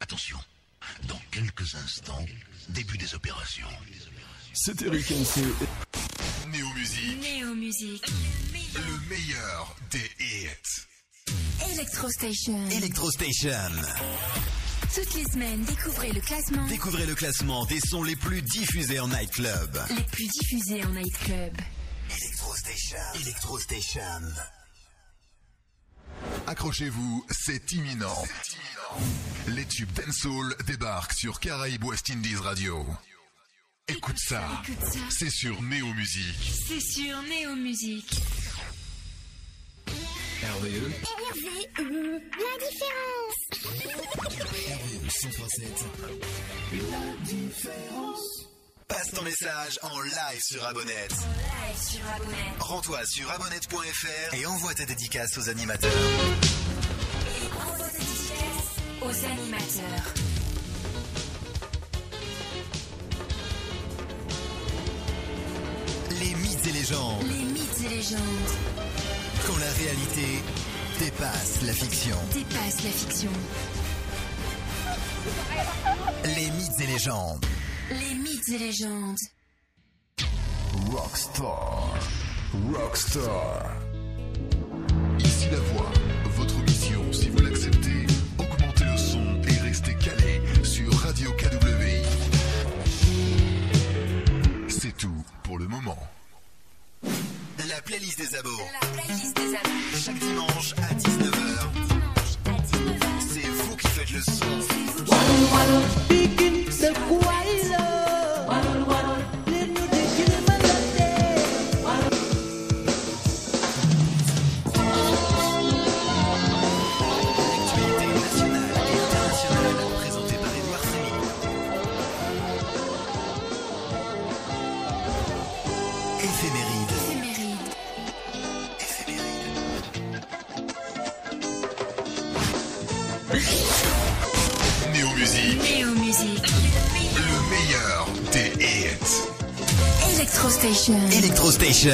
Attention, dans quelques instants, début des opérations. C'est Eric. Néo Musique, Néo Musique. le meilleur des hits. Electro Station. Electro Station. Toutes les semaines, découvrez le classement Découvrez le classement des sons les plus diffusés en nightclub. les plus diffusés en nightclub. Electro Station. Electro Station. Accrochez-vous, c'est imminent. Les tubes dancehall débarquent sur Caraïbes West Indies Radio. Écoute ça, Écoute ça. c'est sur Néo Musique. C'est sur Néo Musique. RVE. La différence RVE 103.7. Passe ton message en live sur Abonnette. Live sur Abonnette. Rends-toi sur abonnette.fr et envoie ta dédicace aux animateurs. Envoie ta dédicace aux animateurs. Les mythes et légendes. Les mythes et légendes Quand la réalité dépasse la fiction. dépassent la fiction. Les mythes et légendes. Les mythes et légendes. Rockstar. Rockstar. Ici la voix. Votre mission, si vous l'acceptez, augmentez le son et restez calé sur Radio KWI. C'est tout pour le moment. La playlist des abos. La playlist des. Chaque dimanche à 19h. Dimanche à 19h. C'est vous qui faites le son. Electro Station. Electro Station.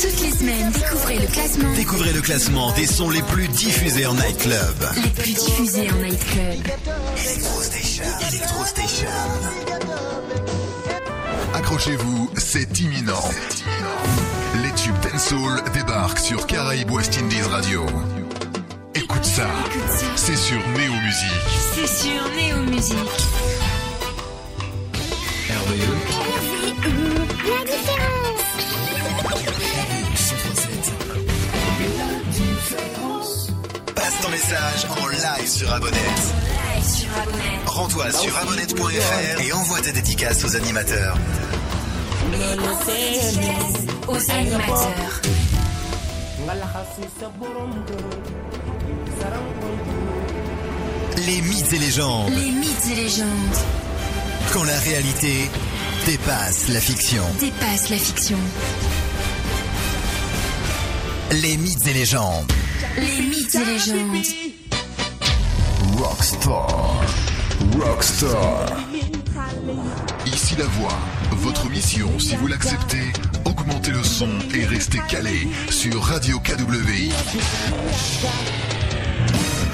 Toutes les semaines, découvrez le classement Découvrez le classement des sons les plus diffusés en nightclub. les plus diffusés en nightclub. Electro Station. Electro Station. Accrochez-vous, c'est imminent. Les tubes dancehall débarquent sur Caraïbes West Indies Radio. Écoute ça, c'est sur Néo Musique. C'est sur Néo Musique. RVE. Message en live sur Abonnette. Rends-toi sur abonnette.fr et envoie ta dédicace aux animateurs. Envoie aux animateurs. Les mythes et légendes. Les mythes et légendes Quand la réalité dépasse la fiction. dépassent la fiction. Les mythes et légendes. Les mythes et légendes. Rockstar. Rockstar. Ici la voix. Votre mission, si vous l'acceptez, augmentez le son et restez calé sur Radio KWI.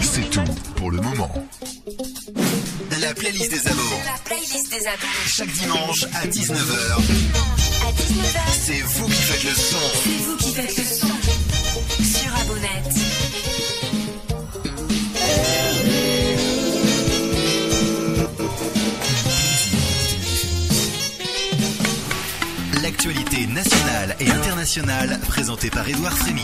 C'est tout pour le moment. La playlist des abos. La playlist des abonnés. Chaque dimanche à 19h. À 19h, C'est vous qui faites le son. c'est vous qui faites le son. L'actualité nationale et internationale présentée par Édouard Frémy.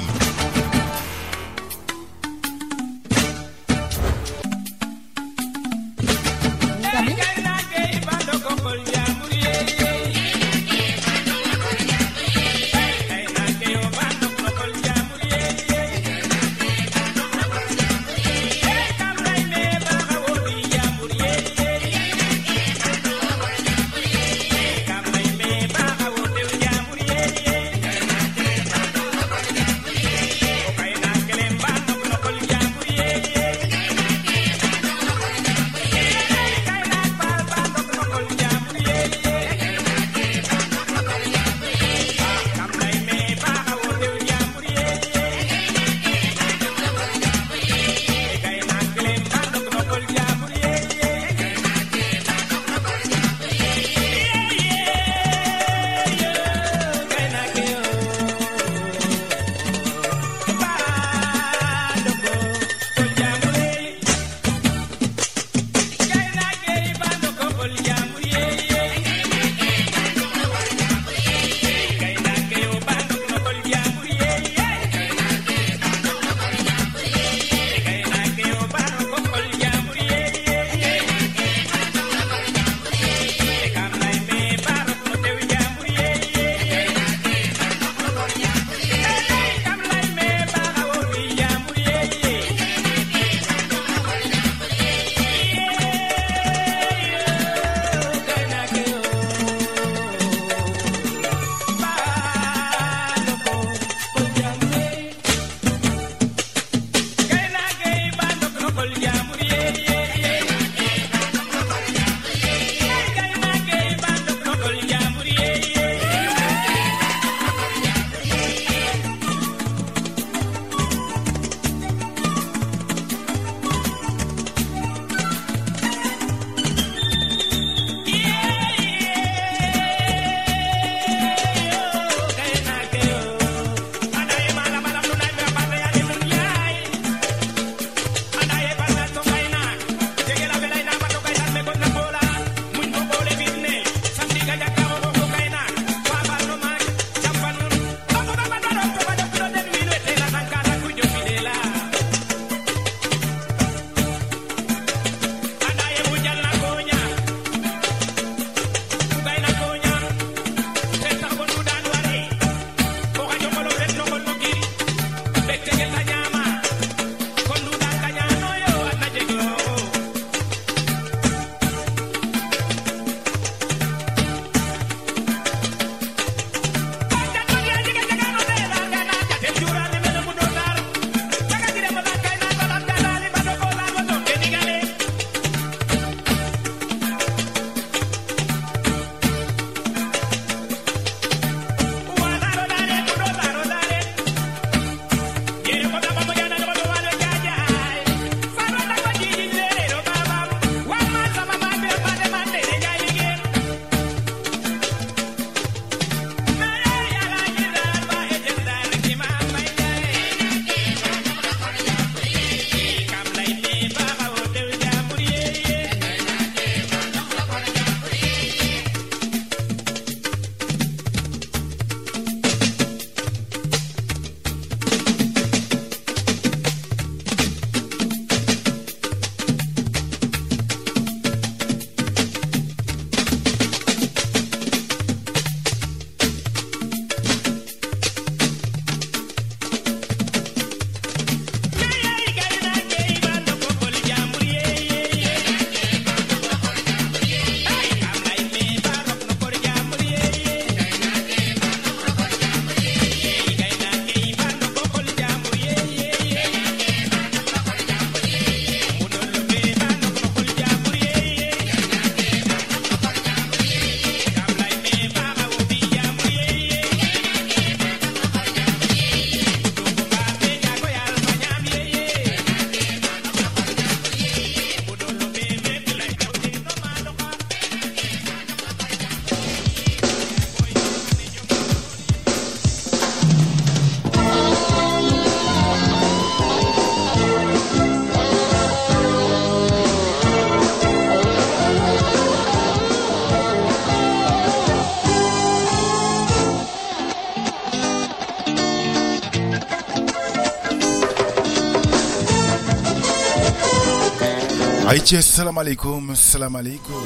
Ay ci salaamaaleykum salaamaaleykum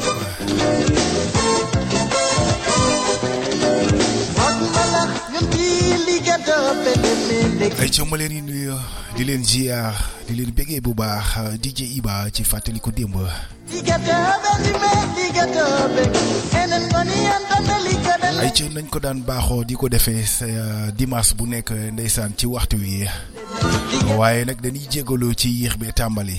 ay leen nuyu di leen di leen bëggee bu baax DJ Iba ci fàttaliku démb ay ca nañ ko daan baaxoo di ko defee sa dimanche bu nekk ndeysaan ci waxtu wi. Waaye nag dañuy ci yéex tàmbali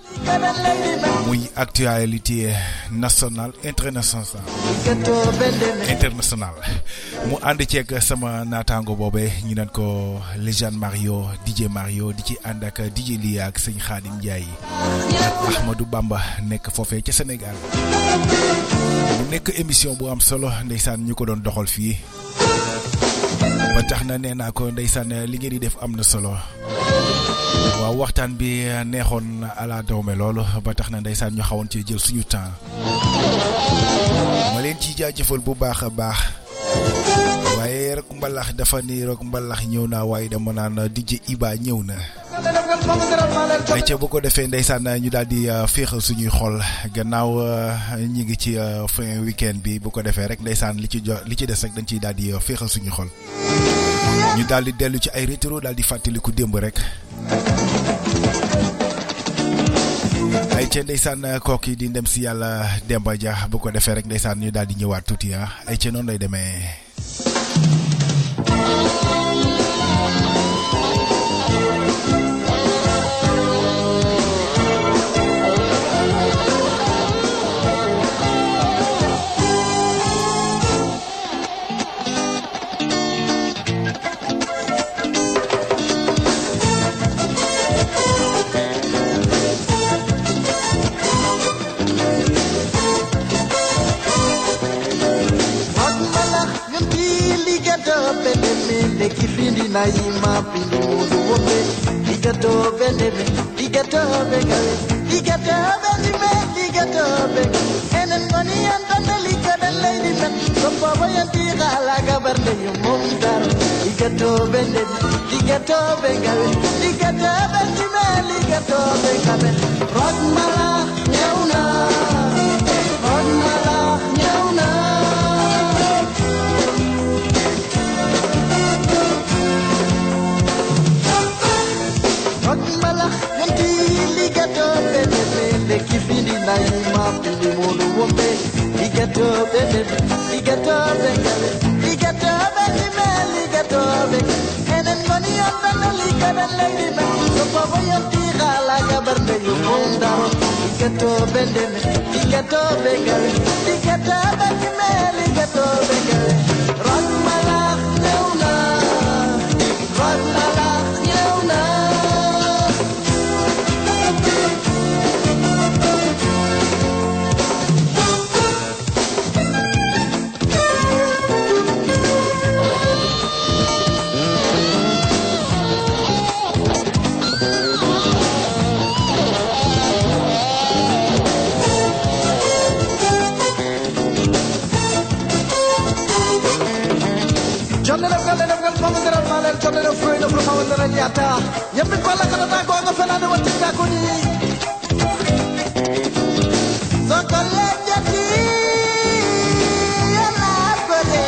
muy actualité nationale internationale internationale mu ànd ceeg sama naataango boobe ñu naan ko légende Mario DJ Mario di ci ànd ak DJ Lia ak sëñ Xaadim Ndiaye. Ahmadou Bamba nekk foofee ca Sénégal. Mu nekk émission bu am solo ndeysaan ñu ko doon doxal fii. Ba tax na nee ko ndeysaan li ngeen di def am solo waaw waxtaan bi neexoon ala dawme loolu ba tax na ndeysaan ñu xawoon ci jël suñu temps. Ma leen ci jaajëfal bu baax a baax. Waaye rek mbalax dafa ni rek mbalax ñëw naa waaye dama naan DJ Iba ñëw na. Ay ca bu ko defee ndeysaan ñu daal di euh, féexal suñuy xol. Gannaaw euh, ñi ngi ci euh, fin weekend bi bu ko defee rek ndeysaan li ci jo li ci des rek dañ ciy daal di féexal suñuy xol ñu daal di dellu ci ay rétro daal di fàttaliku démb rek. Ay ca ndeysaan yi di ndem si yàlla Demba Dia bu ko defee rek ndeysaan ñu daal di ñëwaat tuuti ah. Ay ca noonu lay demee. kipindi naima pinduzi wote ikatobe nebe ikatobe gale ikatobe nime ikatobe enen ngoni antande likada lady men sopaba yanti kala kabarde yumum dar ikatobe nebe ikatobe gale ikatobe nime ikatobe gale rock mala I him up in the morning one day. He get up and he get up and he get up and he man, he get up and and then money on the lily get a lady back. So for way of the gala, I got you home down. He get up and he get up and he get up. nyata yemikola ya, kana nagonga felani watikakuni sokola nyati yalabere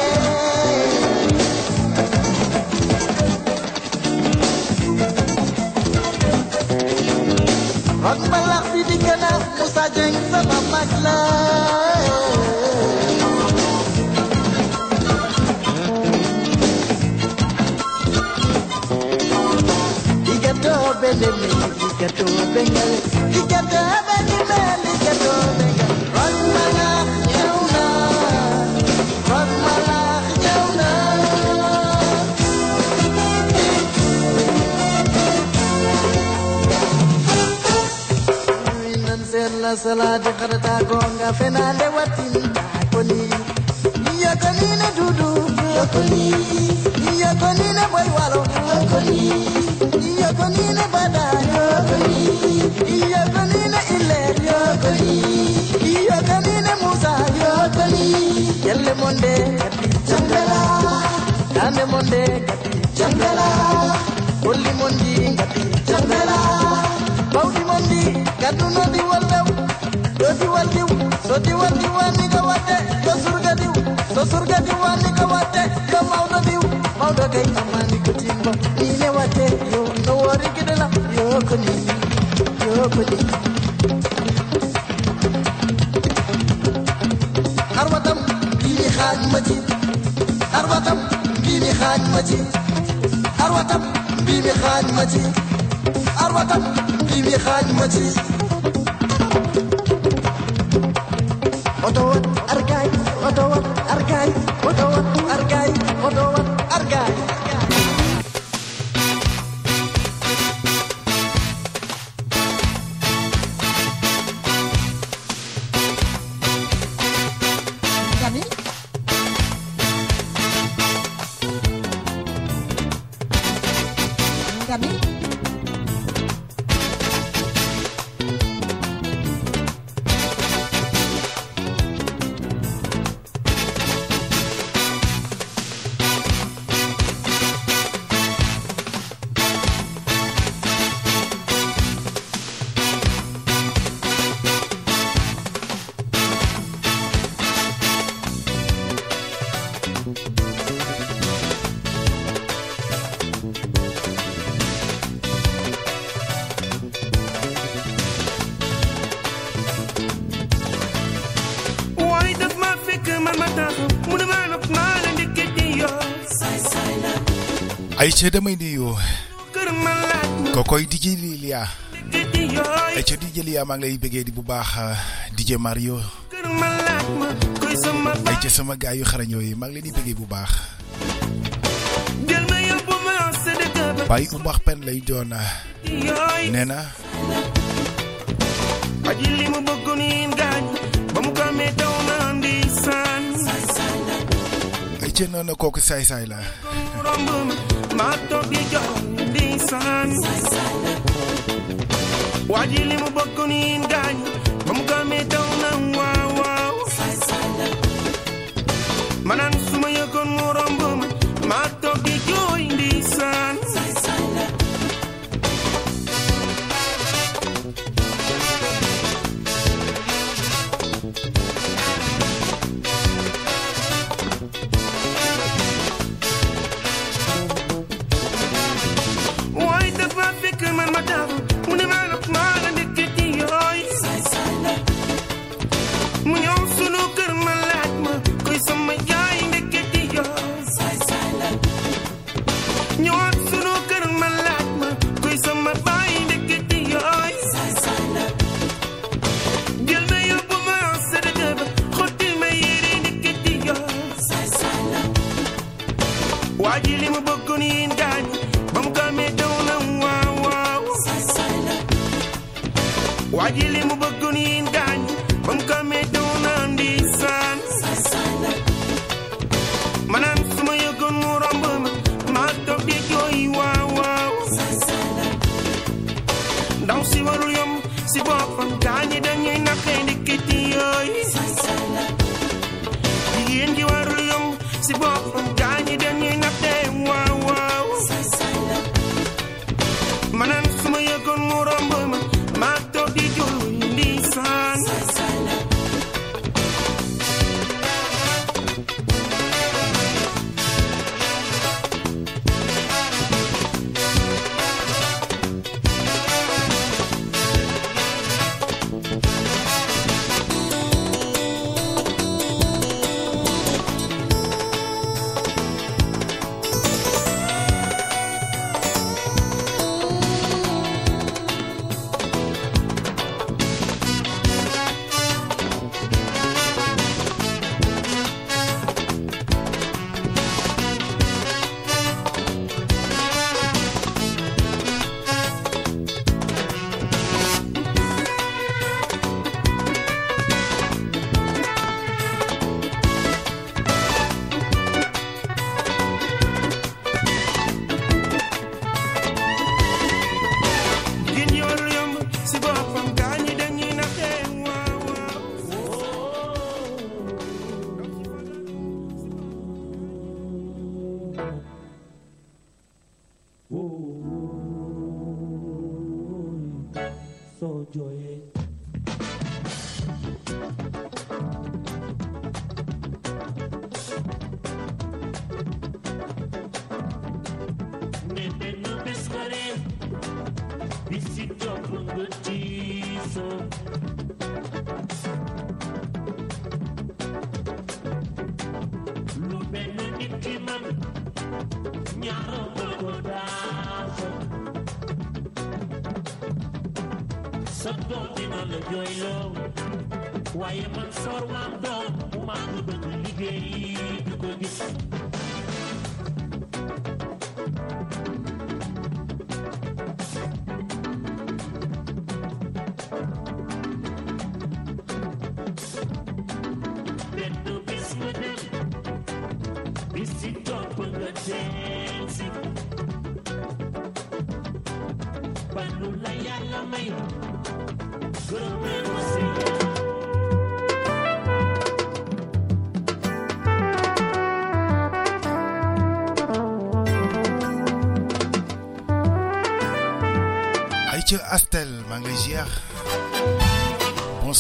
Rock balak di dikena Musa musajeng sama maklar belele, liketo bengele, liketo belele, liketo bengele. Rod malach yeuna, rod malach yeuna. Minan boy walo, ಒಲ್ಲೆ ಮೊಂಡೆ ಗತಿ ಜಂಗಲ ಒಲ್ಲಿ ಮೊಂದಿ ಗತಿ ಜಂಗಲ ಬೌಡಿ ಮೊಂದಿ ಗದು ನದಿ ಒಲ್ಲೆವು ದೊದಿ ಒಲ್ಲಿವು ಸೊದಿ ಒಲ್ಲಿ ವಾನಿಗ ವಾತೆ ಸೊಸುರ್ ಗದಿವು ಸೊಸುರ್ ಗದಿ ವಾನಿಗ ವಾತೆ ಕಮೌದ ದಿವು ಮೌದ ಗೈ ಕಮಾನಿ ಕುಚಿಂಬ ನೀನೆ ವಾತೆ ಯೋ ನೋವರಿ بمخادمتي أروتم بمخادمتي أروتم بمخادمتي Echede mini yo Kokoy DJ Lilia Eche DJ Lilia mang lay bëggé di bu baax eh, DJ Mario Eche sama gaay yu xarañ yoy mang leen di bëggé bu baax Bay Pen lay doona Nena Aji li mu bëgg ni kame ba mu ko mé taw na san Eche nono koku say say la. mato giyo you wajili mu bokkunin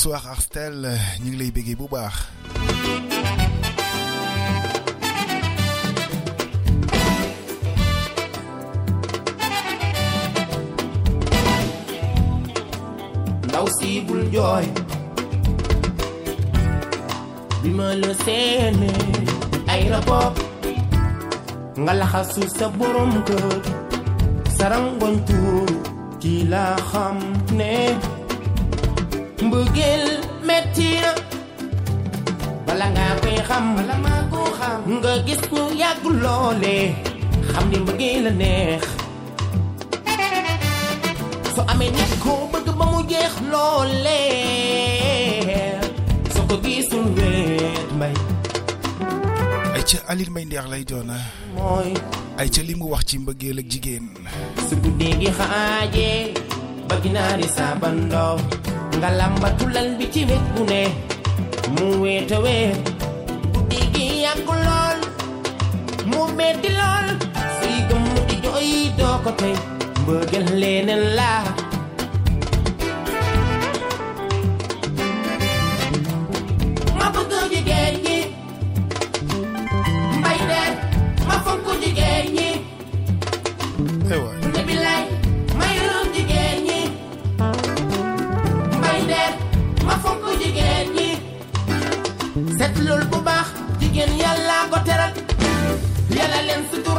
bonsoir Astel ñu ngi lay béggee bu ndaw si bul jooy. Bi ma la ay nga laxasu sa borom kër. La xam ne gis ñu yàgg loole xam ni mbëggeel la neex. So amee nit ko bëgg ba mu jeex loole soo ko gisul weet mbay. Ay ca Alil May Ndeex lay doon mooy. Ay ca li mu wax ci mbëggeel ak jigéen. Su guddi gi xaaje ba ginaari saabandoo nga lambatu lal bi ci wet bu ne mu weeta weet guddi gi yàgg lool. Mu metti lool suy gëm di jooy doo ko tey mbëggeel leneen la. Ma bëgg jigéen ñi mbay de ma fonk jigéen ñi te bilaay ma yërëm jigéen ñi mbay de ma fonk jigéen ñi set lool bu baax jigéen yàlla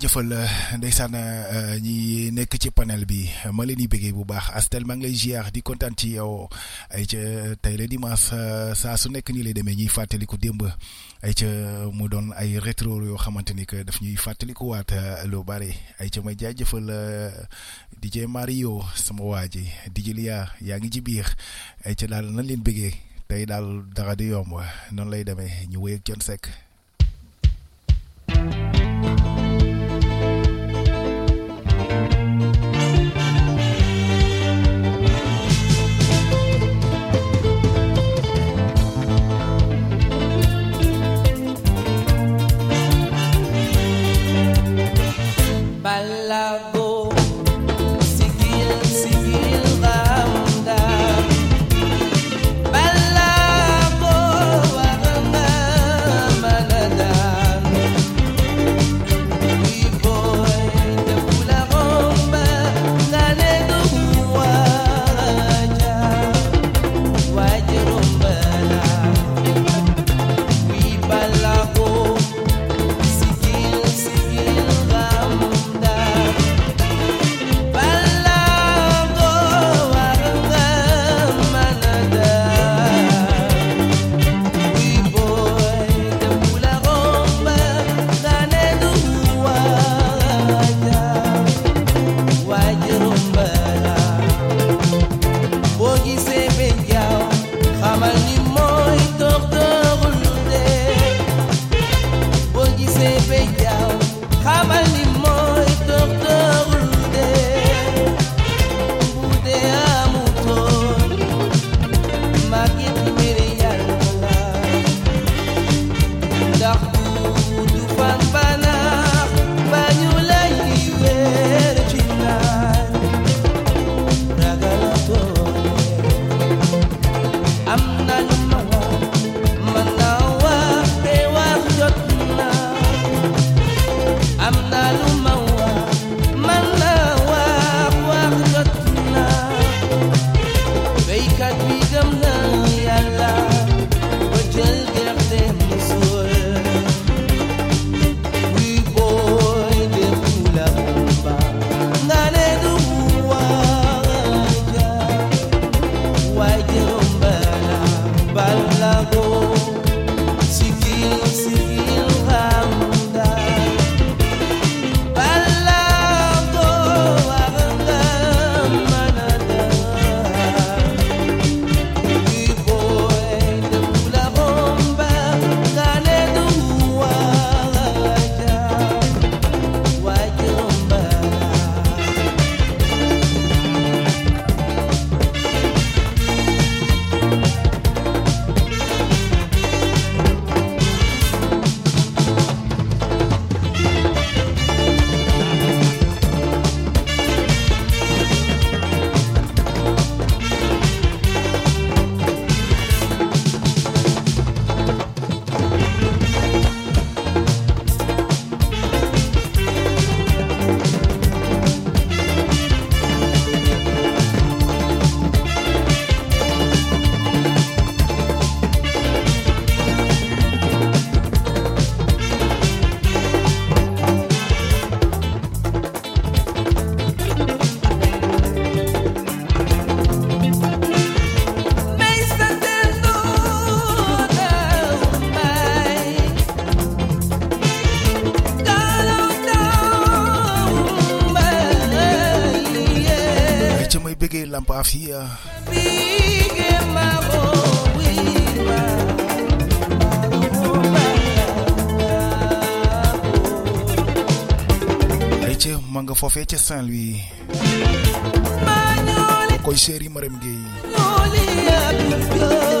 jaajëfal ndeysaan euh, ñi nekk ci panel bi. Ma leen di bëggee bu baax. Astel ngi lay di kontaan ci yow. Ay ca tey la dimanche euh, saa su nekk nii lay demee ñuy fàttaliku démb. Ni que waat euh, DJ Mario sama waa ji. DJ Lia yaa ngi ci biir. Ay ca daal nan leen tey daal up off here. Eche manga fofeche maremgei. Loli abibyo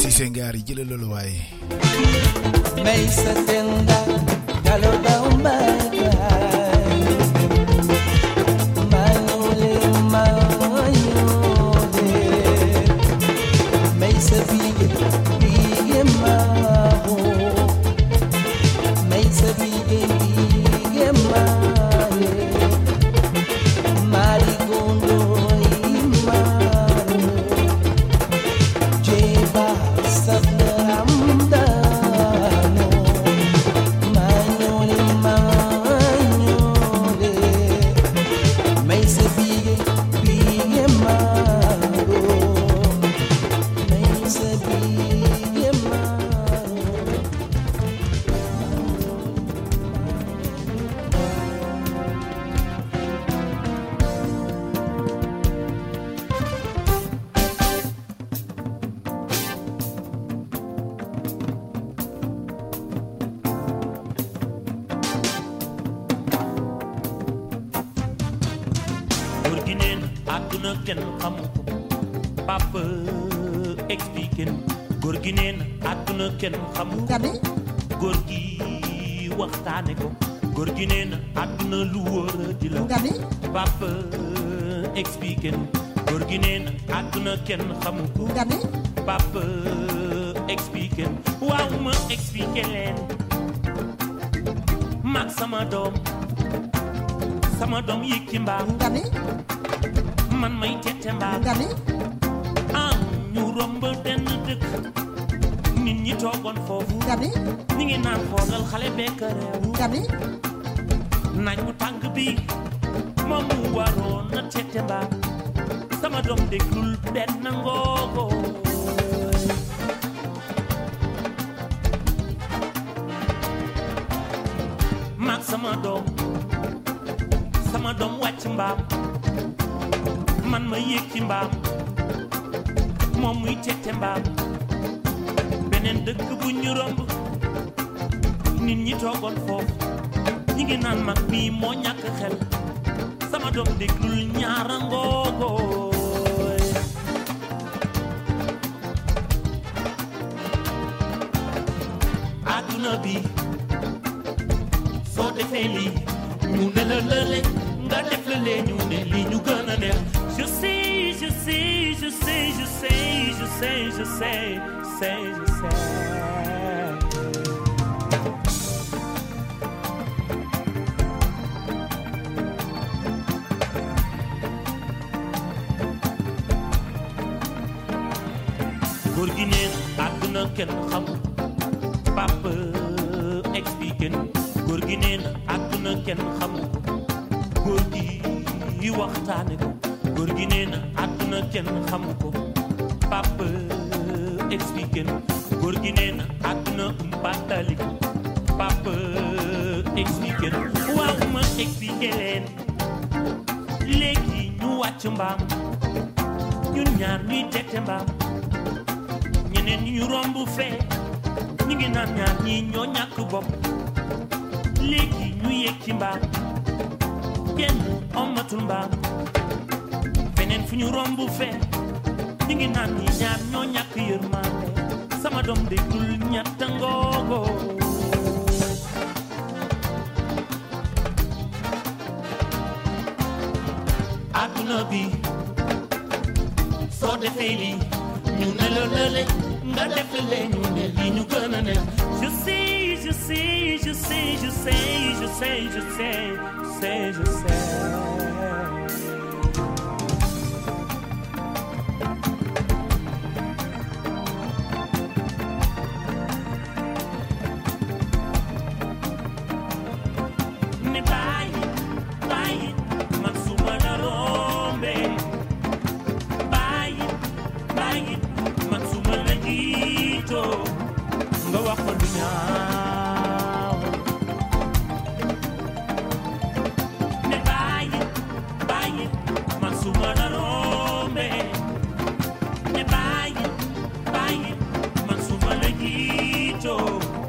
Sisen gari jële loolu waaye may sa tenda dalo daw mbaa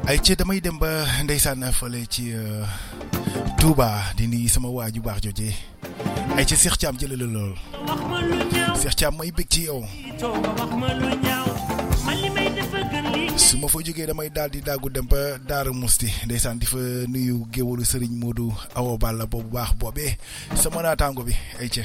ay ci damay dem ba ndeysaan fële ci euh, Touba di nuyu sama waa ju baax jooje ay ci Cheikh Thiam jëlale lool Cheikh Thiam may bég ci yow jiitoo nga wax ma lu ñaaw man li may def a gën li su ma fa damay daal di. Daagu dem ba Daara Musti ndeysaan di fa nuyu géwalu Serigne Modou Awa Balla boobu baax boobee sama naataango bi ay ca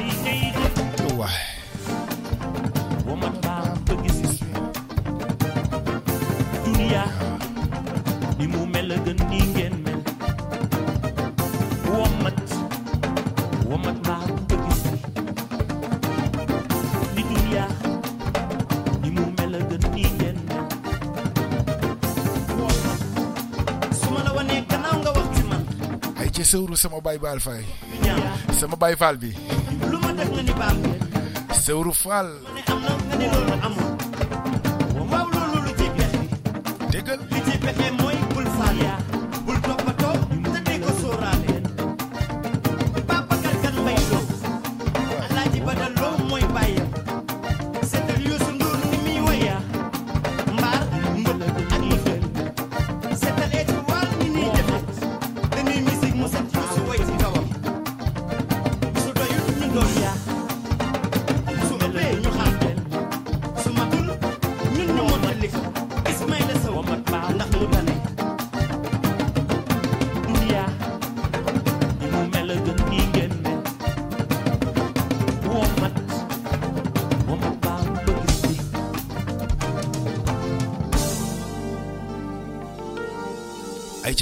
ni mu mel a gën nii ngeen mel womat womat baa ba gis ni duniya ni mu mel a gën nii ngeen mel su ma la wanee gannaaw nga wax ci man ay ca sëwru sama baay baal fay sama baay faal bi lu ma def nga ni baax sëwru faal ne am na nga ne loolu amul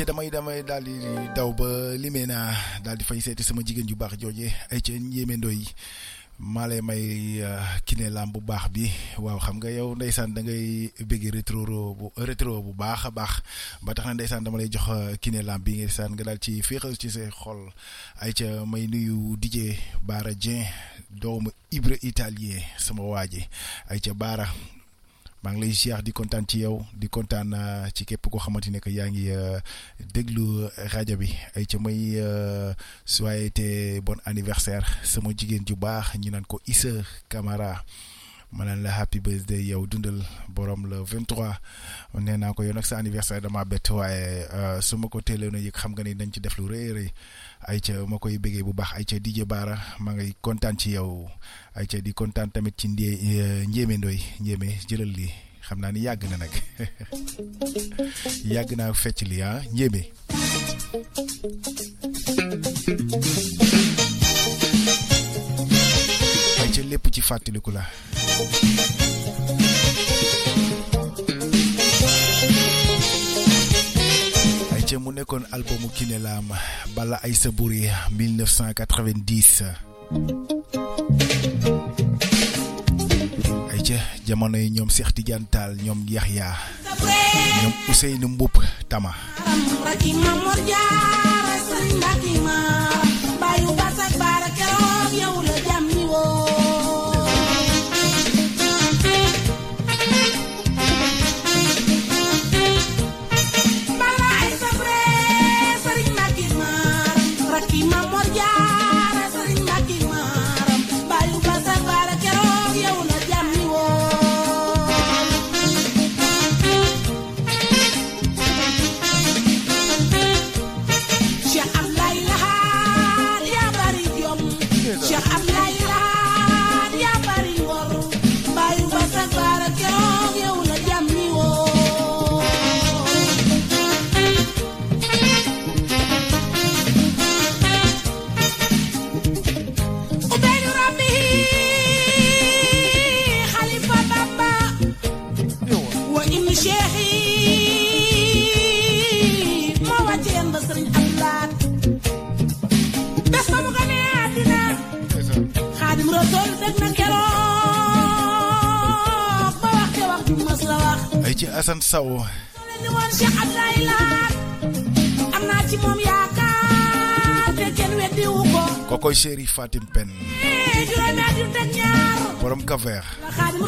damay damay daal di daw ba limee naa daal di fay seeti sama jigéen ju baax jooje ay ca njéeme ndoy maa lay may euh, kiné lam bu baax bi. Waaw xam nga yow ndeysaan da ngay bëgg rétro bu rétro bu baax a baax. Ba tax na ndeysaan dama lay jox euh, kiné lam bi ndeysaan nga daal ci féexal ci say xol. Ay ca may nuyu DJ Baara Dieng doomu Ibra italien sama waaji ay ca Baara maa ngi lay ziar di kontaan ci yow di kontaan uh, ci képp que yaa ngi uh, déglu rajo bi. Souhaité bon anniversaire sama jigéen ju baax ñu naan ko Camara. Ma la happy birthday yow dundal borom le 23 nee naa ko yow nag sa anniversaire dama bett waaye su ma ko teeloon a yëg xam nga ni ay ca ma koy bëggee bu baax ay ca DJ Baara ma ngay kontaan ci yow. Ay ca di kontaan tamit ci ndee njéeme ndoy njéeme jëlal lii. Xam naa ni yàgg na nag. Yàgg naa fecc li ah njéeme ay ca lépp ci fàttaliku la. Ca mu nekkoon albumu Kiné Lam buri 1990 ay ca jamono yi ñoom Cheikh Tidiane Tall ñoom Yaxya ñoom Tama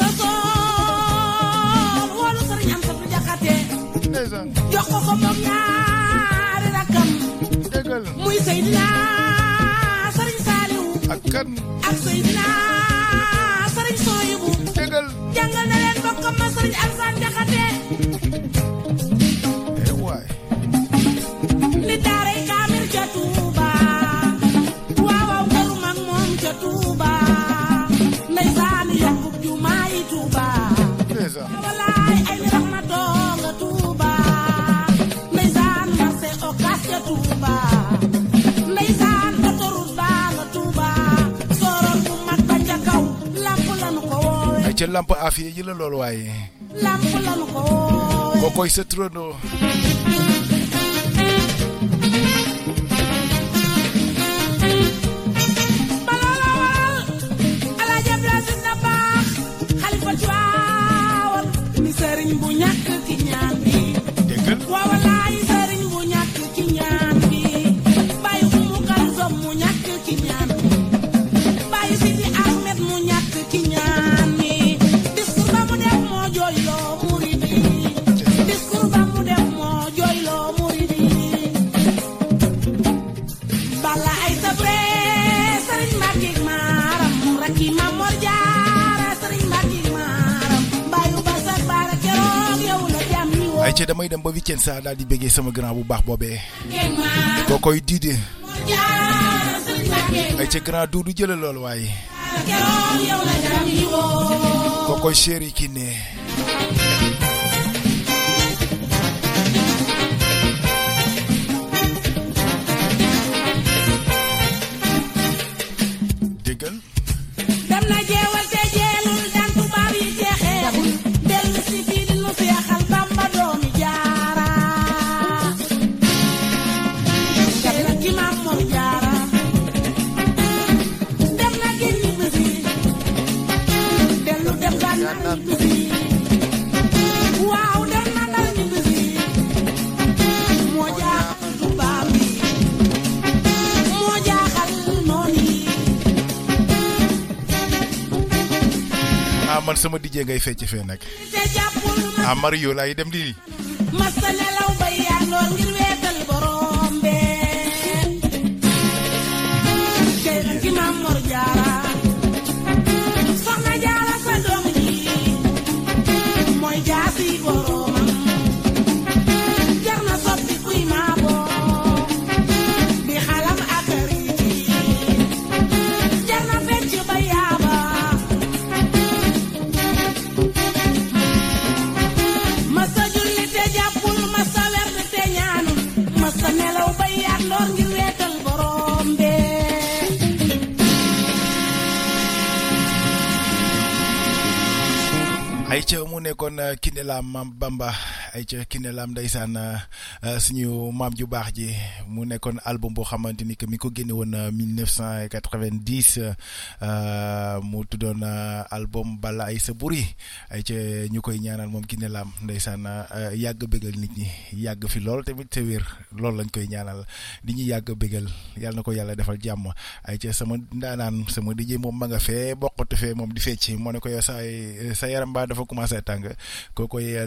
Rasool woolu sëriñ am sa tu jaxate jox ko ko moom ñaari rakkam muy Seydina sëriñ Saaliwu ak kan? Ak Seydina sëriñ Sooyibu dëggal jàngal na leen bokkam ma sëriñ Alsaan jaxate ca lamp afiya yi la loolu waaye. Koo koy sa turandoo ay damay dem ba weekend saa daal di bëggee sama grand bu baax boobee. Koo koy diide ay ci grand duudu jëla lool waaye. Koo koy chéri ki ne man sama DJ ngay fecc fee nag te jàppul ma. Ah Mario laay dem di Kiné Lam Mam Bamba ay ca Kiné Lam ndeysaan uh, uh, suñu maam ju baax ji mu nekkoon album boo xamante ni que mi ko génne woon 1990 mu tuddoon album Balla ay sa buri ay ca ñu koy ñaanal moom Kiné Lam ndeysaan yàgg bégal nit ñi yàgg fi lool tamit te wér loolu lañ koy ñaanal. Di ñu yàgg bégal yàlla na ko yàlla defal jàmm. Ay ca sama ndaanaan sama DJ moom ma nga fee bokkatu fee moom di fecc moo ne ko yow sa sa yaram baa dafa commencé tàng le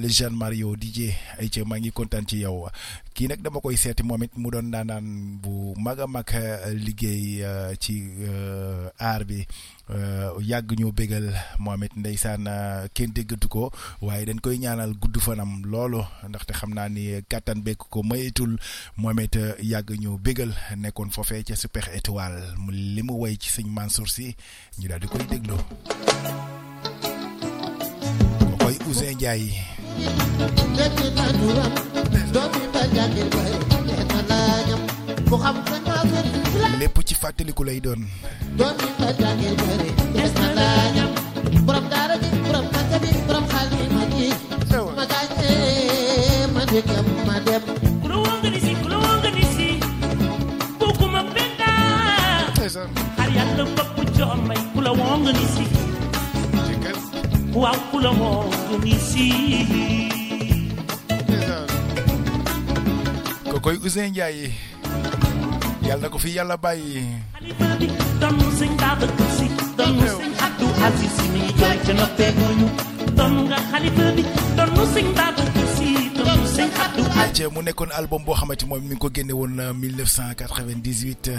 Jean Mario DJ ay ca maa ngi kontaan ci yow. Kii nag dama koy seeti moom it mu doon daanaan bu mag a mag liggéey ci aar bi yàgg ñoo bégal moom it ndeysaan kenn déggatu ko waaye dañ koy ñaanal gudd fanam loolu ndaxte xam naa ni kàttan bekk ko mayetul moom yàgg ñoo bégal nekkoon foofee ca Super Étoile li mu woy ci sëñ Mansour si ñu daal di koy Ndiaye. lépp ci fàttaliku lay doon borom daara bi koy Ousseyn jay yalla na ko fi yalla bàyyi. Danu mu nekkoon album boo xamante moom mi ngi ko génne woon euh, 1998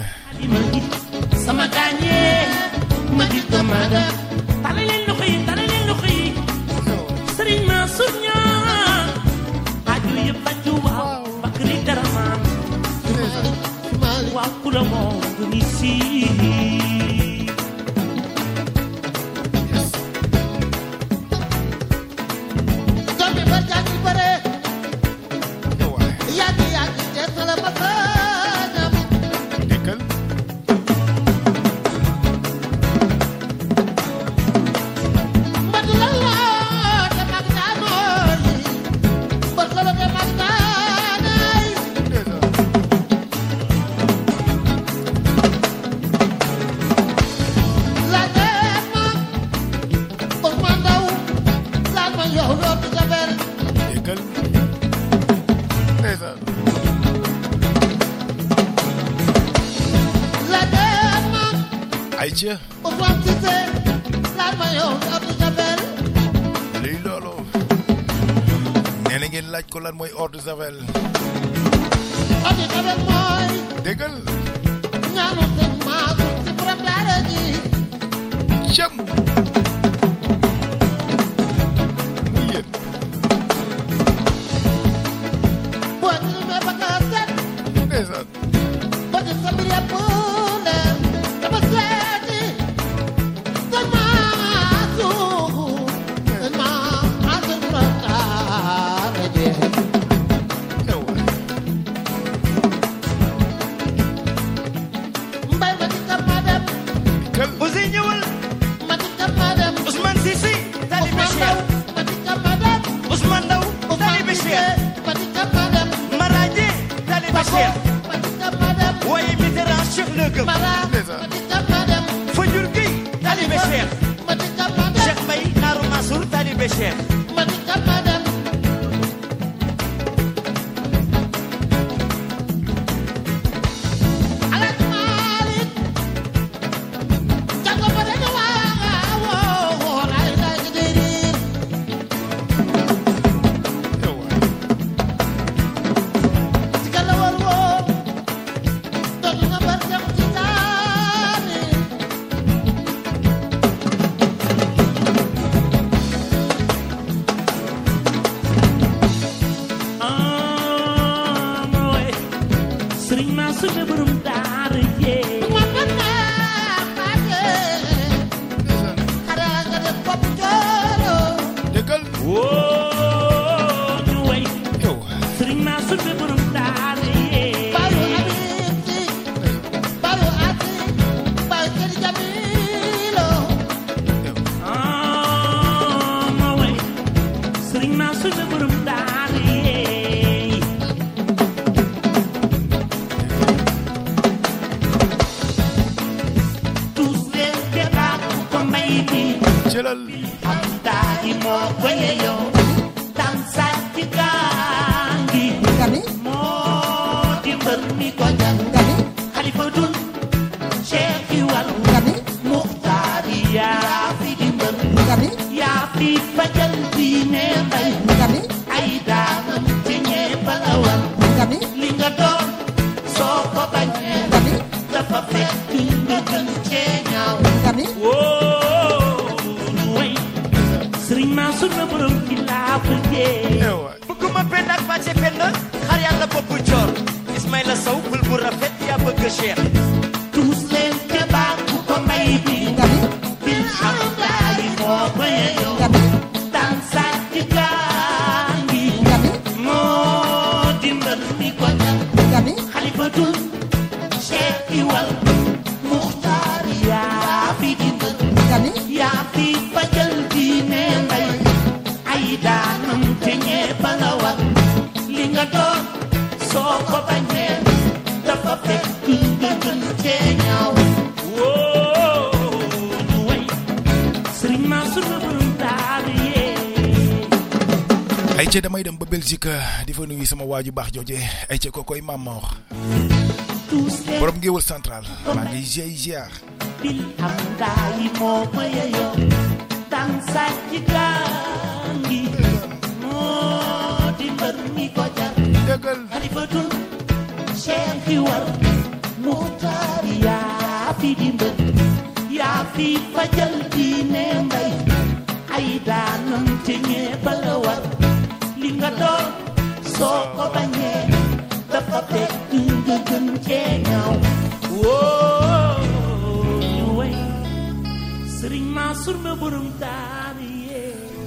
see Lali. Hatutaimo kwenye yo dansa ship. Di fa nuyu sama waaju baax jooje ay ca kokoy Mamor borom ngéwal central maa ngi ziar ziar. Bil am daay moo ma yeyoo daan sàcc gaa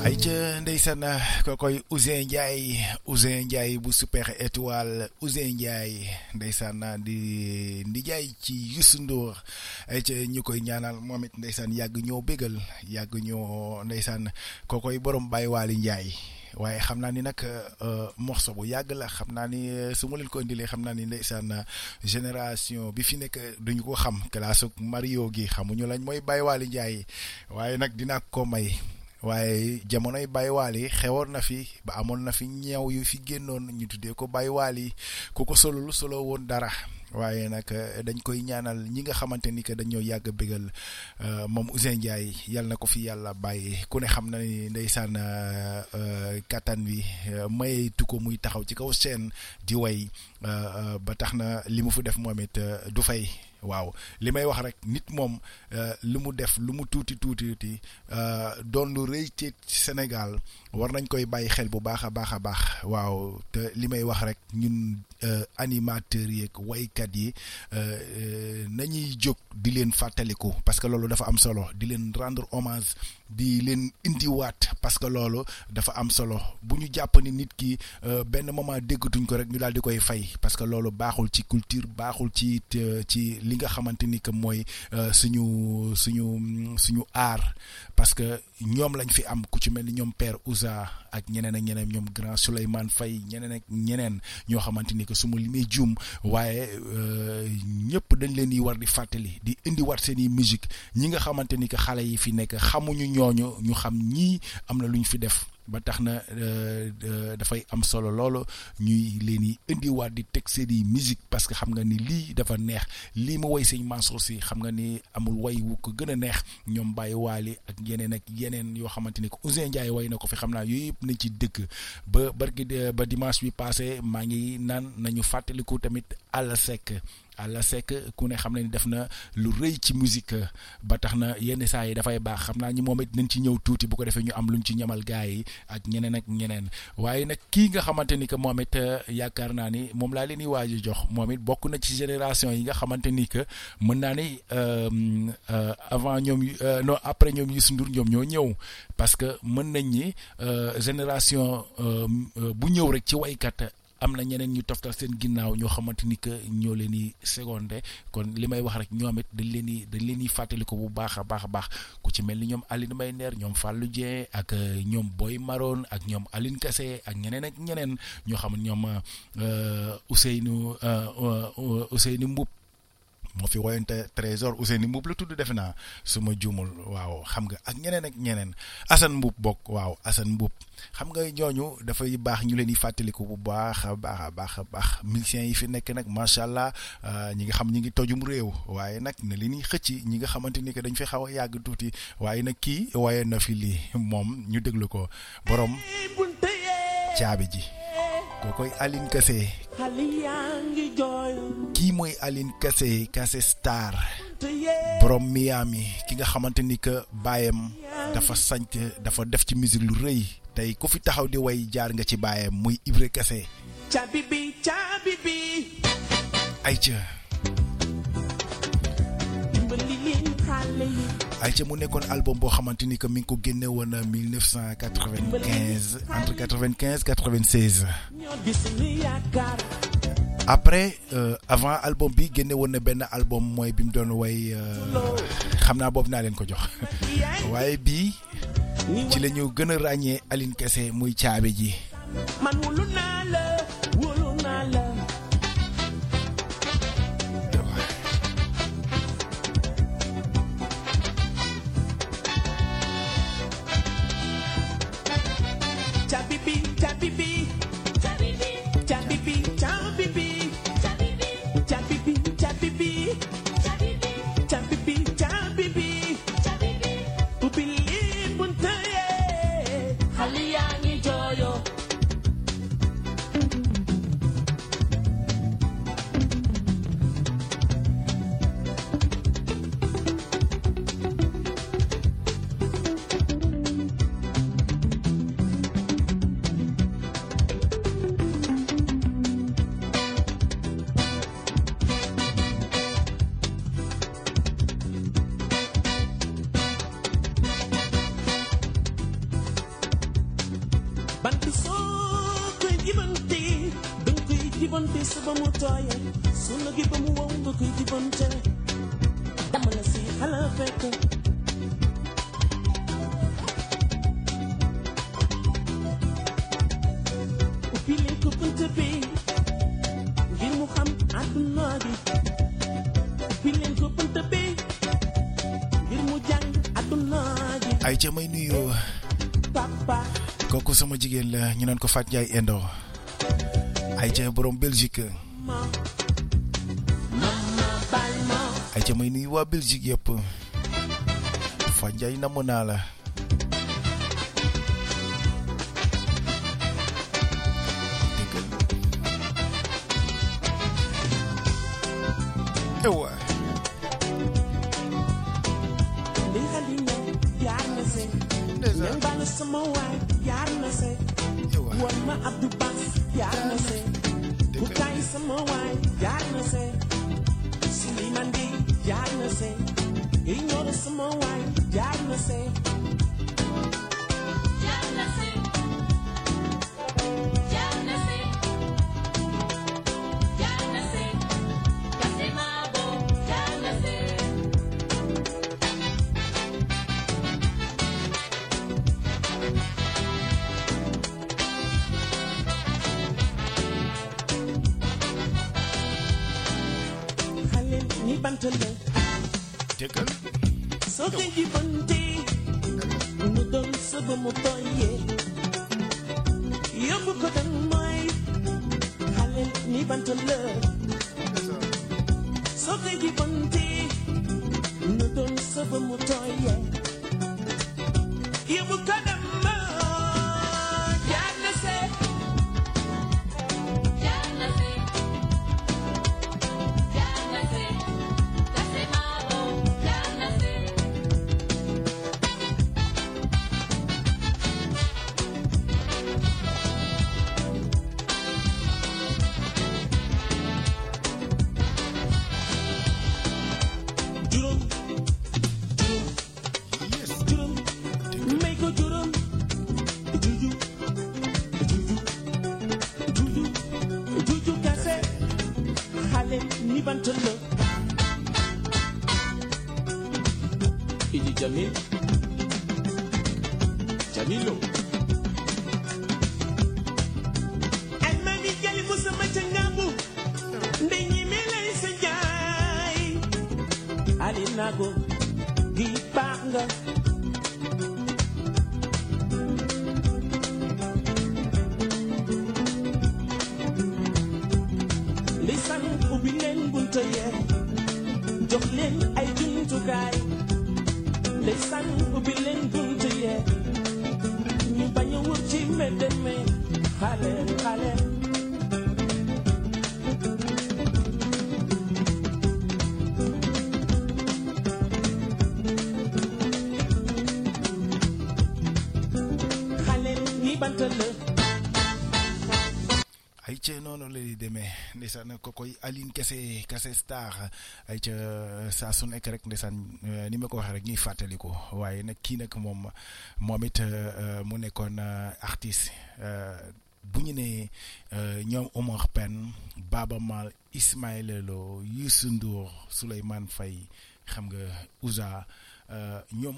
ay ca ndeysaan kokoy Ousseyn Ndiaye Ousseyn Ndiaye bu super étoile Ousseyn Ndiaye ndeysaan di ndijaay ci Youssou Ndour. Ay ca ñu koy ñaanal moom it ndeysaan yàgg ñoo bégal yàgg ñoo ndeysaan kokoy borom Baye Waly Ndiaye. Waaye xam naa ni nag morceau bu yàgg la xam naa ni su ma leen ko indilee xam naa ni ndeysaan génération bi fi nekk duñu ko xam classe Mario gi xamuñu lañ mooy Baye Waly Ndiaye. Waaye nag dinaa ko may. Waaye jamonoy Baye Waly xewoon na fi ba amoon na fi ñeew yu fi génnoon ñu tuddee ko Baye Waly. Ku ko solul solo woon dara. Waaye nag dañ koy ñaanal ñi nga xamante ni que dañoo yàgg bégal moom Ousseyn Ndiaye yal na ko fi yàlla bàyyi. Ku ne xam na ni ndeysaan kattan bi mayeetu ko muy taxaw ci kaw seen di way ba tax na li mu fi def moom it du fay. Waaw li may wax rek nit moom lu mu def lu mu tuuti tuuti tuuti doon lu rëy ci Sénégal war nañ koy bàyyi xel bu baax a baax a baax. Waaw te li may wax rek ñun animateurs yeeg waykat yi nañuy jóg di leen fàttaliku parce que loolu dafa am solo di leen rendre hommage di leen indiwaat parce que loolu dafa am solo. Bu ñu jàpp ni nit ki benn moment déggatuñ ko rek ñu daal di koy fay parce que loolu baaxul ci culture baaxul ci ci li nga xamante ni que mooy suñu suñu suñu aar parce que ñoom lañ fi am ku ci mel ni ñoom Père Ouza ak ñeneen ak ñeneen ñoom grand Souleymane Faye ñeneen ak ñeneen ñoo xamante ni que su ma limee juum waaye ñëpp dañ leen di war di fàttali di indiwaat seeni musique. Ñi nga xamante ni que xale yi fi nekk xamuñu ñooñu ñu xam ñii am na lu ñu fi def. Ba tax na dafay am solo loolu ñuy leen di indiwaat di teg seeni musique parce que xam nga ni lii dafa neex. Lii ma woy sëñ Mansour si xam nga ni amul way wu ko gën a neex. Ñoom Baye Waly ak yeneen ak yeneen yoo xamante ni ko Ousseyn Ndiaye way na ko fi xam naa yooyu yëpp nañ ci dëkk. Ba barki ba dimanche bi passé maa ngi naan nañu fàttaliku tamit Alla Seck. Alla Seck ku ne xam def na lu rëy ci musique ba tax na yenn saa yi dafay baax xam naa ñi moom it nañ ci ñëw tuuti bu ko defee ñu am luñ ci ni que moom it yaakaar ni moom laa ni naa ni avant ñoom non après ñoom Youssou ñoom ñoo parce que mën nañ génération am na ñeneen ñu toftal seen ginnaaw ñoo xamante ni que ñoo leen di secondé. Kon li may wax rek ñoom it dañ leen di dañ leen di fàttali ko bu baax a baax a baax. Ku ci mel ni ñoom Aline Mbaye Nder ñoom Fallou Dieng ak ñoom Boy Maroon ak ñoom Aline Kassé ak ñeneen ak ñeneen ñoo xam ñoom Ousseynou Ousseynou Mboup moo fi woyante trésor Ousseynou Mbuub la tudd defe naa su ma juumul. Waaw xam nga ak ñeneen ak ñeneen. Assane Mbuub bokk waaw Assane Mbuub xam nga ñooñu dafay baax ñu leen di fàttaliku bu baax a baax a baax a baax. Musiciens yi fi nekk nag macha allah ñi nga xam ñi ngi tojum réew. Waaye nag ne li ñuy xëcc ñi nga xamante ni que dañ fi xaw a yàgg tuuti. Waaye nag kii waaye na fi lii moom ñu déglu ko. Borom caabi ji koo koy Aline Kassé kii mooy Aline Kassé Kassé Star. Borom Miami ki nga xamante ni que baayam dafa sanc dafa def ci musique lu rëy. Tey ku fi taxaw di way jaar nga ci baayam muy Ibra Kassé caabi bi caabi bi ayca ayca mu nekkoon album boo xamante ni que mi ngi ko génne woon 1995 entre 95 96 après avant album bi génne woon na benn album mooy bi mu doon way xam naa boobu naa leen ko jox. Waaye bii ci la ñu gën a ràññee Aline Kassé muy caabi ji Fat Ndiaye Endo. Ay ca borom Belgique. Ay ca may nuyu waa Belgique yëpp Fat Ndiaye namm naa la koy Aline Kese Kese Star. Ay ca saa su nekk rek ndeysaan eh, ni ma ko waxee rek ñuy fàttaliku. Waaye nag kii it eh, mu eh, artiste eh, bu ñu nee eh, ñoom Omar Pène Baba Maal Ismaël Lo Youssou Ndour Souleymane Faye xam nga Ouza eh, ñoom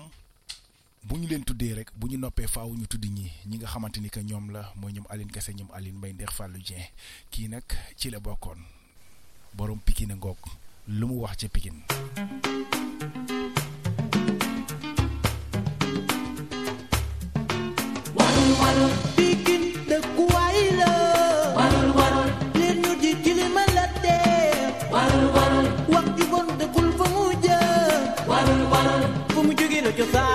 bu ñu leen tuddee rek bu ñu noppee faaw ñu tudd ñi ñi nga xamante ni que ñoom la mooy ñoom Aline Kese ñoom Aline Mbaye Ndeex Fallou Dieng. Kii nag ci la bokkoon borom pikine gok lu mu wax ci pikine Cause Gok, Lumuah Cepi.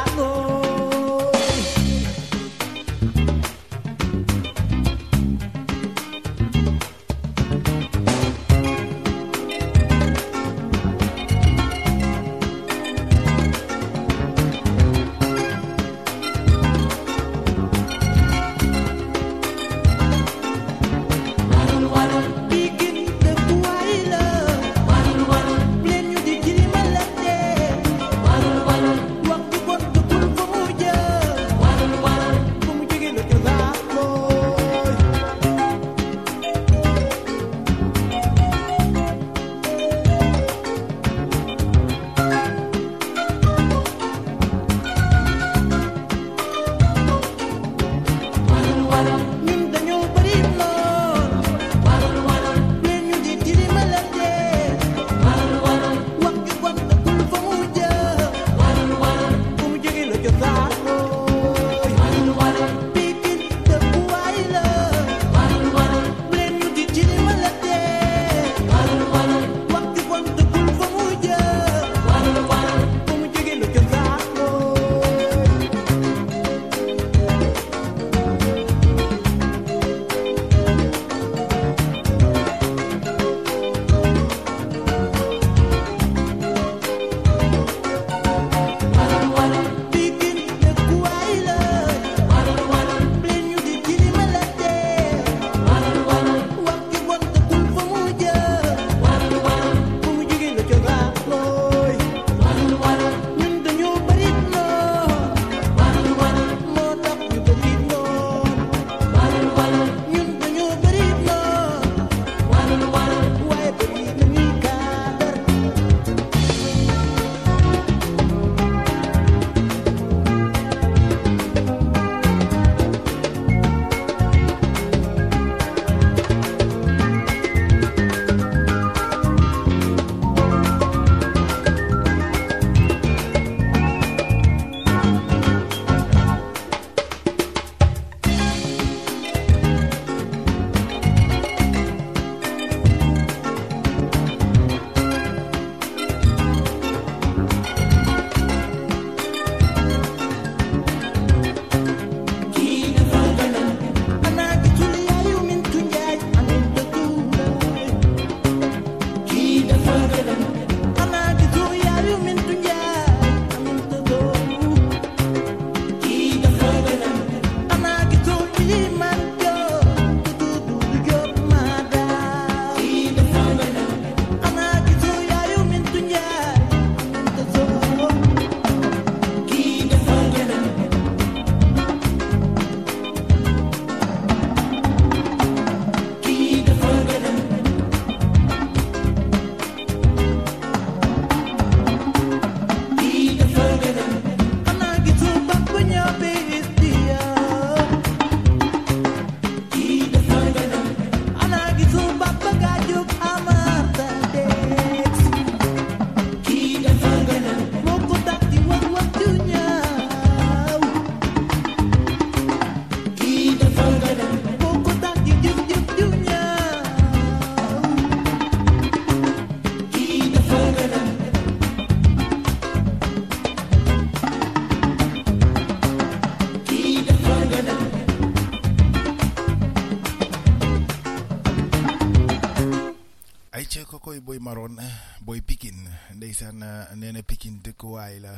Maroon boy Pikine. Ndeysaan nee na Pikine dëkkuwaay la.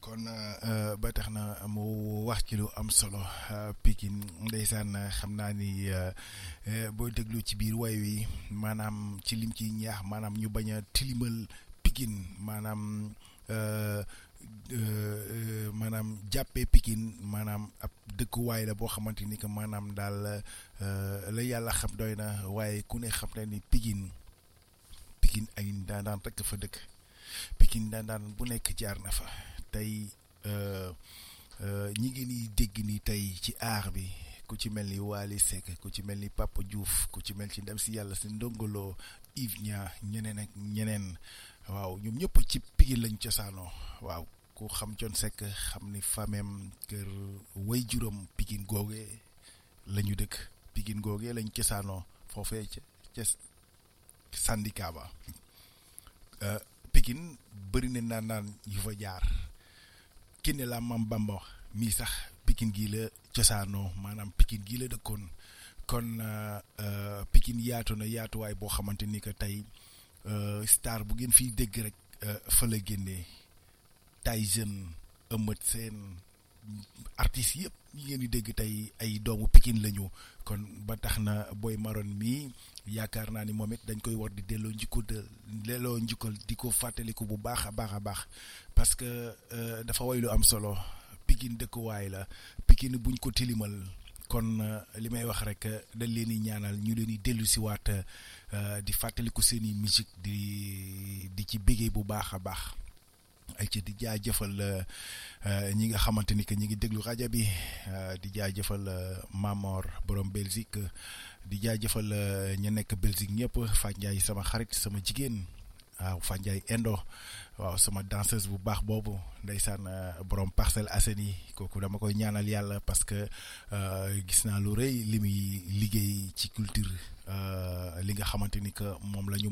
Kon ba tax na mu wax ci lu am solo Pikine. Ndeysaan xam naa ni boo déglu ci biir way wi maanaam ci lim ci ñaax maanaam ñu bañ a tilimal maanaam la boo xamante ni que Pikine ay daandaan rekk fa dëkk. Pikine daandaan bu nekk jaar na fa. Tey ñi ngi ni dégg ni tey ci aar bi ku ci mel ni Wally Seck ku ci mel ni Papa Diouf ku ci mel ci ndem si yàlla si ndongolo Yves Nia ñeneen ak ñeneen. Waaw ñoom ñëpp ci Pikine lañ cosaanoo. Waaw ku xam Thione Seck xam ni famem kër way juróom Pikine googee la dëkk. Pikine googee lañ cosaanoo foofee ca syndicat ba. Pikine bëri na naan naan yu fa jaar. Ki ne la mam Bamba mii sax Pikine gii la cosaanoo maanaam Pikine gii la dëkkoon. Kon Pikine yaatu na yaatuwaay boo xamante ni que tey star bu ngeen fiy dégg rek fa la génnee Tyson Eumeu Sène artistes yëpp ñi ngeen dégg tey ay doomu Pikine lañu. Kon ba tax na Boy Maroon mii yaakaar naa ni moom it dañ koy war di delloo njikko de njukkal di ko fàttaliku bu baax a baax a baax parce que dafa way lu am solo. Pikine dëkkuwaay la. Pikine buñ ko tilimal kon li may wax rek dañ leen di ñaanal ñu leen di dellu si waat di fàttaliku seeni musique di di ci bégee bu baax a baax. Ay ci di jaajëfal ñi nga xamante ni que ñi ngi déglu rajo bi di jaajëfal Mamor borom Belgique di jaajëfal ña nekk Belgique ñëpp Ndiaye sama xarit sama jigéen waaw Fatou Ndiaye Indo waaw sama danseuse bu baax boobu ndeysaan borom Parcelles Assainies kooku dama koy ñaanal yàlla parce que gis naa lu rëy li muy liggéey ci culture li nga xamante ni que moom la ñu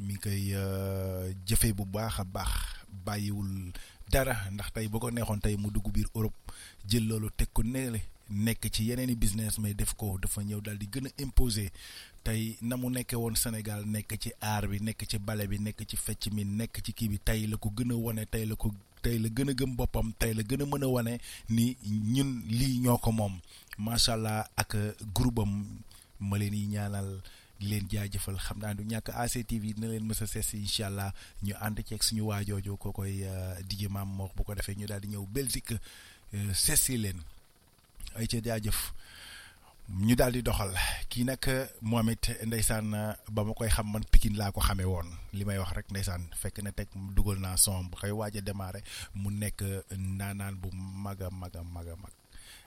mi ngi koy bu baax a baax bàyyiwul dara ndax tey boo ko neexoon tey mu dugg biir Europe jël loolu teg neele nekk ci yeneen i business mais def ko dafa ñëw daal di gën a imposer tey na mu nekkee woon Sénégal nekk ci aar bi nekk ci bale bi nekk ci fecc mi nekk ci kii bi tey la ko gën a wane tey la ko tey la gën a gëm boppam tey la gën a mën a wane ni ñun lii ñoo ko moom. Macha allah ak groupe am ma leen yi ñaanal di leen jaajëfal. Xam naa du ñàkk ACTV dina leen mës a sees incha allah ñu ànd ceeg suñu waajoojo koo koy dige maam moo bu ko defee ñu daal di ñëw Belgique seesi leen ay ca jaajëf. Ñu daal di doxal. Kii nag moom it ndeysaan ba ma koy xam man Pikine laa ko xamee woon. Li may wax rek ndeysaan fekk na teg dugal naa son bu koy mu nekk naanaan bu mag a mag a mag a mag.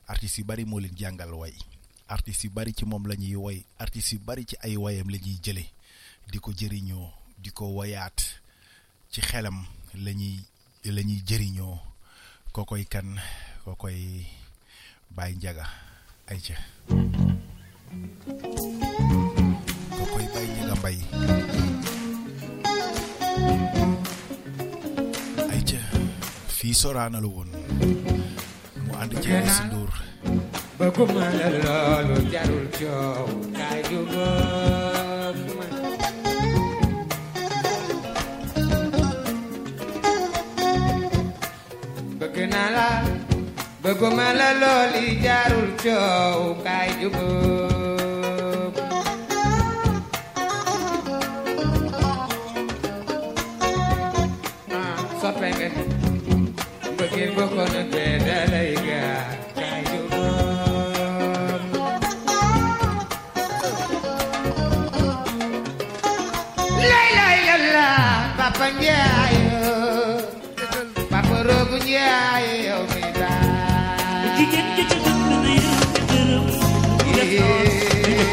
Artistes yu bari moo leen jàngal way. Artistes yu bari ci moom la ñuy woy artistes yu bari ci ay woyam la ñuy jële. Di ko jëriñoo ci xelam la ñuy la ñuy jëriñoo. Koo koy kan? Koo koy Baye Njaga ay ca koo koy Baye Njaga Mbay ay ca fii soraana la woon mu ànd ci si Ndour bëgguma la loolu jarul coow kaay jubóom bëgg naa la bëgguma la loolu jarul coow kaay jubóom ah soppe nga bëggee bokkoon ak bee dalay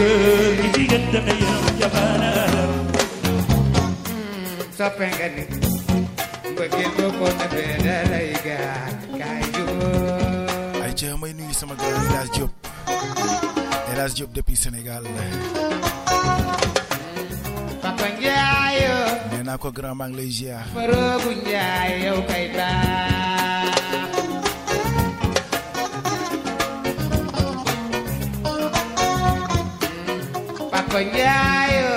يجي قدك ايام جبانا سبين قدك بكيل grand maa поняю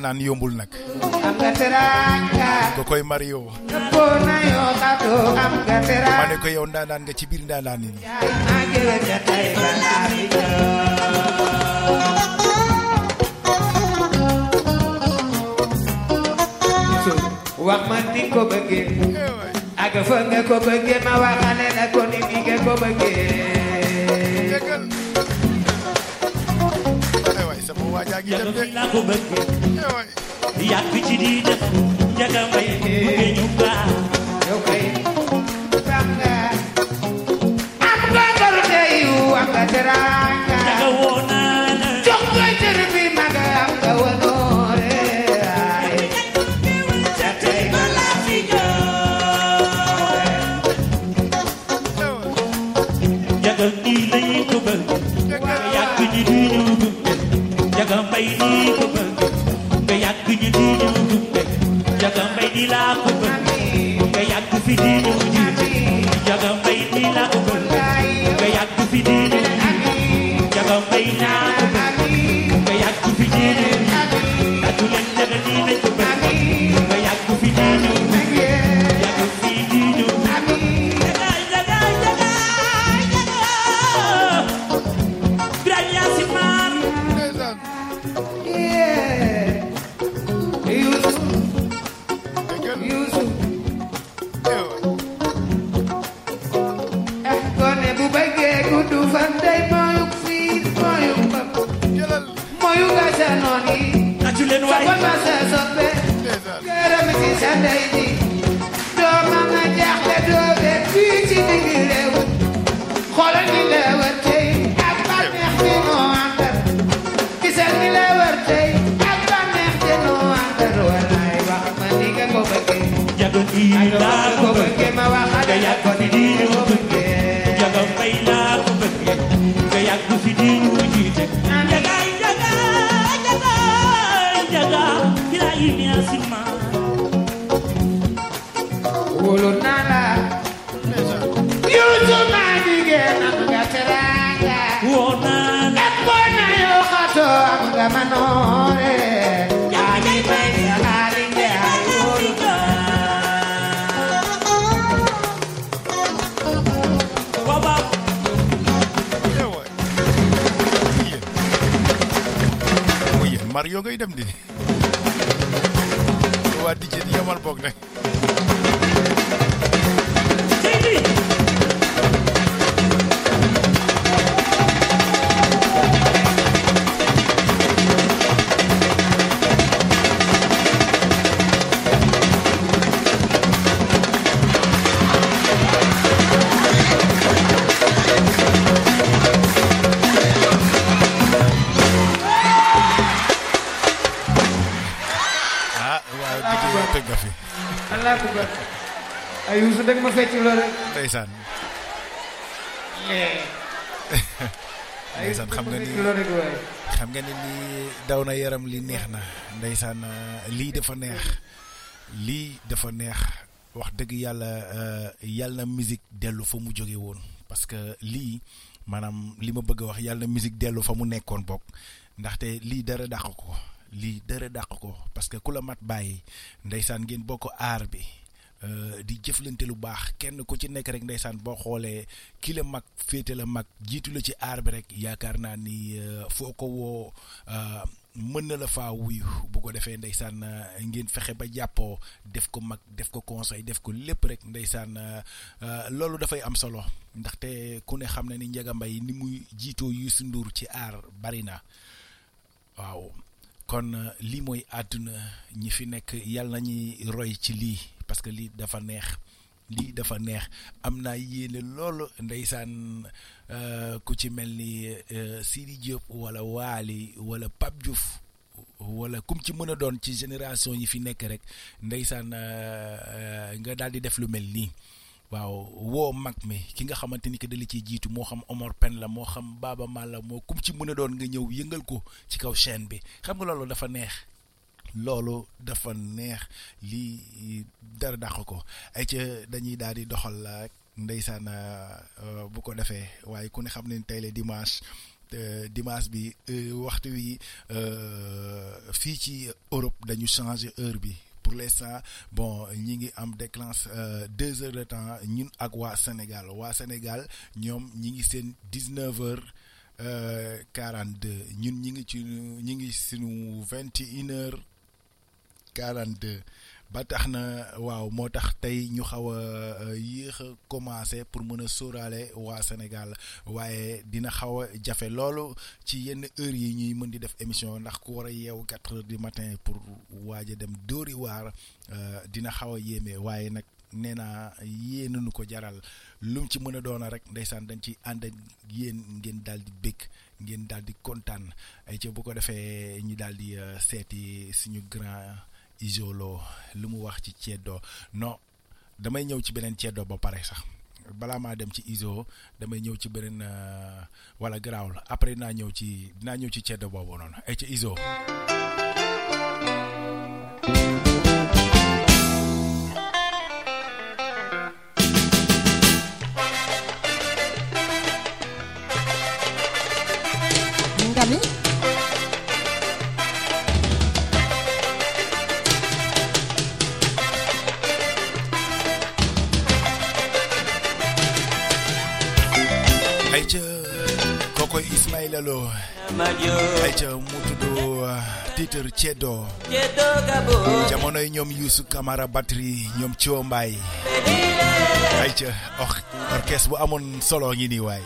ñaanaan yombul nag am nga teranga ko koy Mario. Ma ne ko yow ndaanaan nga ci biir ndaanaan yi wax ma ni ko bëggee ak fa nga ko bëggee ma waxale la ko ni nga ko bëggee yàlla fi laa ko bëgg yàgg I'm ndeysaan eh, lii dafa neex. Lii dafa neex. Wax deug yalla eh, yalla musique delu fa mu joge won parce que li manam lima bëgg wax yalla musique delu fa mu nekkon bok ndaxte li dara dakk ko. Li dara dakk ko. Parce que kula mat bayyi ndaysan ngeen boko arbi. Eh, di jëflante lu baax. Kenn ku ci nekk rek ndeysaan boo xoolee ki la mag féete la mag jiitu la ci aar rek yaakaar ni foo ko mën na la faa wuyu. Bu ko defee ndeysaan euh, ngeen fexe ba jàppoo def ko mag def ko conseil def ko lépp rek ndeysaan euh, euh, loolu dafay am solo. Ndaxte ku ne xam na ni Ndiaga Mbaye ni muy jiitoo Youssou Ndour ci aar bari na. Waaw. Kon lii mooy àdduna. Ñi fi nekk yàlla nañuy roy ci lii parce que lii dafa neex. Lii dafa neex. Am naa yéene loolu ndeysaan euh, ku ci mel ni euh, Sidi Diop wala Waali wala Pape Diouf wala kum ci mën a doon ci génération yi fi nekk rek ndeysaan euh, nga daal di def lu mel nii. Waaw woo mag mi ki nga xamante ni que dali ciy jiitu moo xam Omar Pen la moo xam Baaba Mal la moo kum ci mën a doon nga ñëw yëngal ko ci kaw chaîne bi. Xam nga loolu dafa neex. Loolu dafa neex lii dara dàq ko. Ay ca dañuy daal di doxal rek ndeysaan euh, bu ko defee. Waaye ku ne xam dimanche dimanche bi euh, waxtu wi euh, Europe dañu changer bi. Pour l'instant bon ñi am déclenche deux heures de temps ñun ak waa Sénégal. Waa Sénégal ñoom ñi ngi dix-neuf quarante deux ñun ñi quarante deux ba tax na waaw moo tax tey ñu xaw a yéex a commencé pour mën a sóoraale waa Sénégal. Waaye dina xaw a jafe loolu ci yenn heures yi ñuy mën di def émission ndax ku war a yeewu quatre heures du matin pour waaj a dem dóori waar euh, dina xaw a yéeme. Waaye nag nee naa yéenanu ko jaral. Lu mu ci mën a doona rek ndeysaan dañ ci ànd ak yéen ngeen daal di bëgg ngeen daal di kontaan. Ay ca bu ko defee ñu daal di euh, seeti suñu grand isolo lu mu wax ci ceddo. Non damay ñëw ci beneen ceddo ba pare sax. Balaa maa dem ci iso damay ñëw ci beneen euh, wala garaawul. Après dinaa ñëw ci dinaa ñëw ci noonu. Ay ca iso ca mutudo titre ceddo. Jamono ñom yusu camara battery ñom cio mbay ay ca orchestre oh, bu amon solo ngi ni way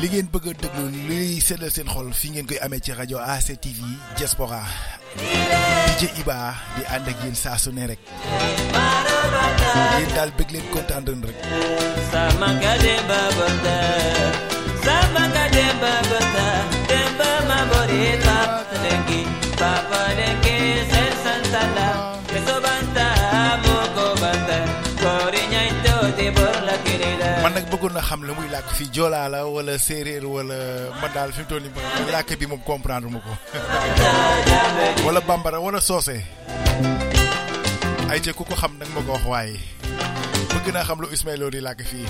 li ngeen bëgg a déglu luy seddal seen xol fi ngeen koy amee ci rajo ACTV Diaspora. DJ Iba di ànd ak yéen saa su ne rek. Yéen daal bëgg leen kontaan rek. Sama Papa lenki bëggoon na xam la muy làkk fii joolaa la wala séeréer wala man daal fi mu toll nii làkk bi moom comprendre ma ko. Wala bambara wala soose. Ay ca ku ko xam nag ma ko wax waaye. Bëgg naa xam lu Ismaïla Lo di làkk fii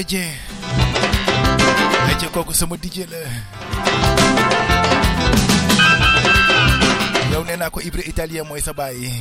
ay ca kooku sama DJ la yow nee naa ko Ibra italien mooy sa baay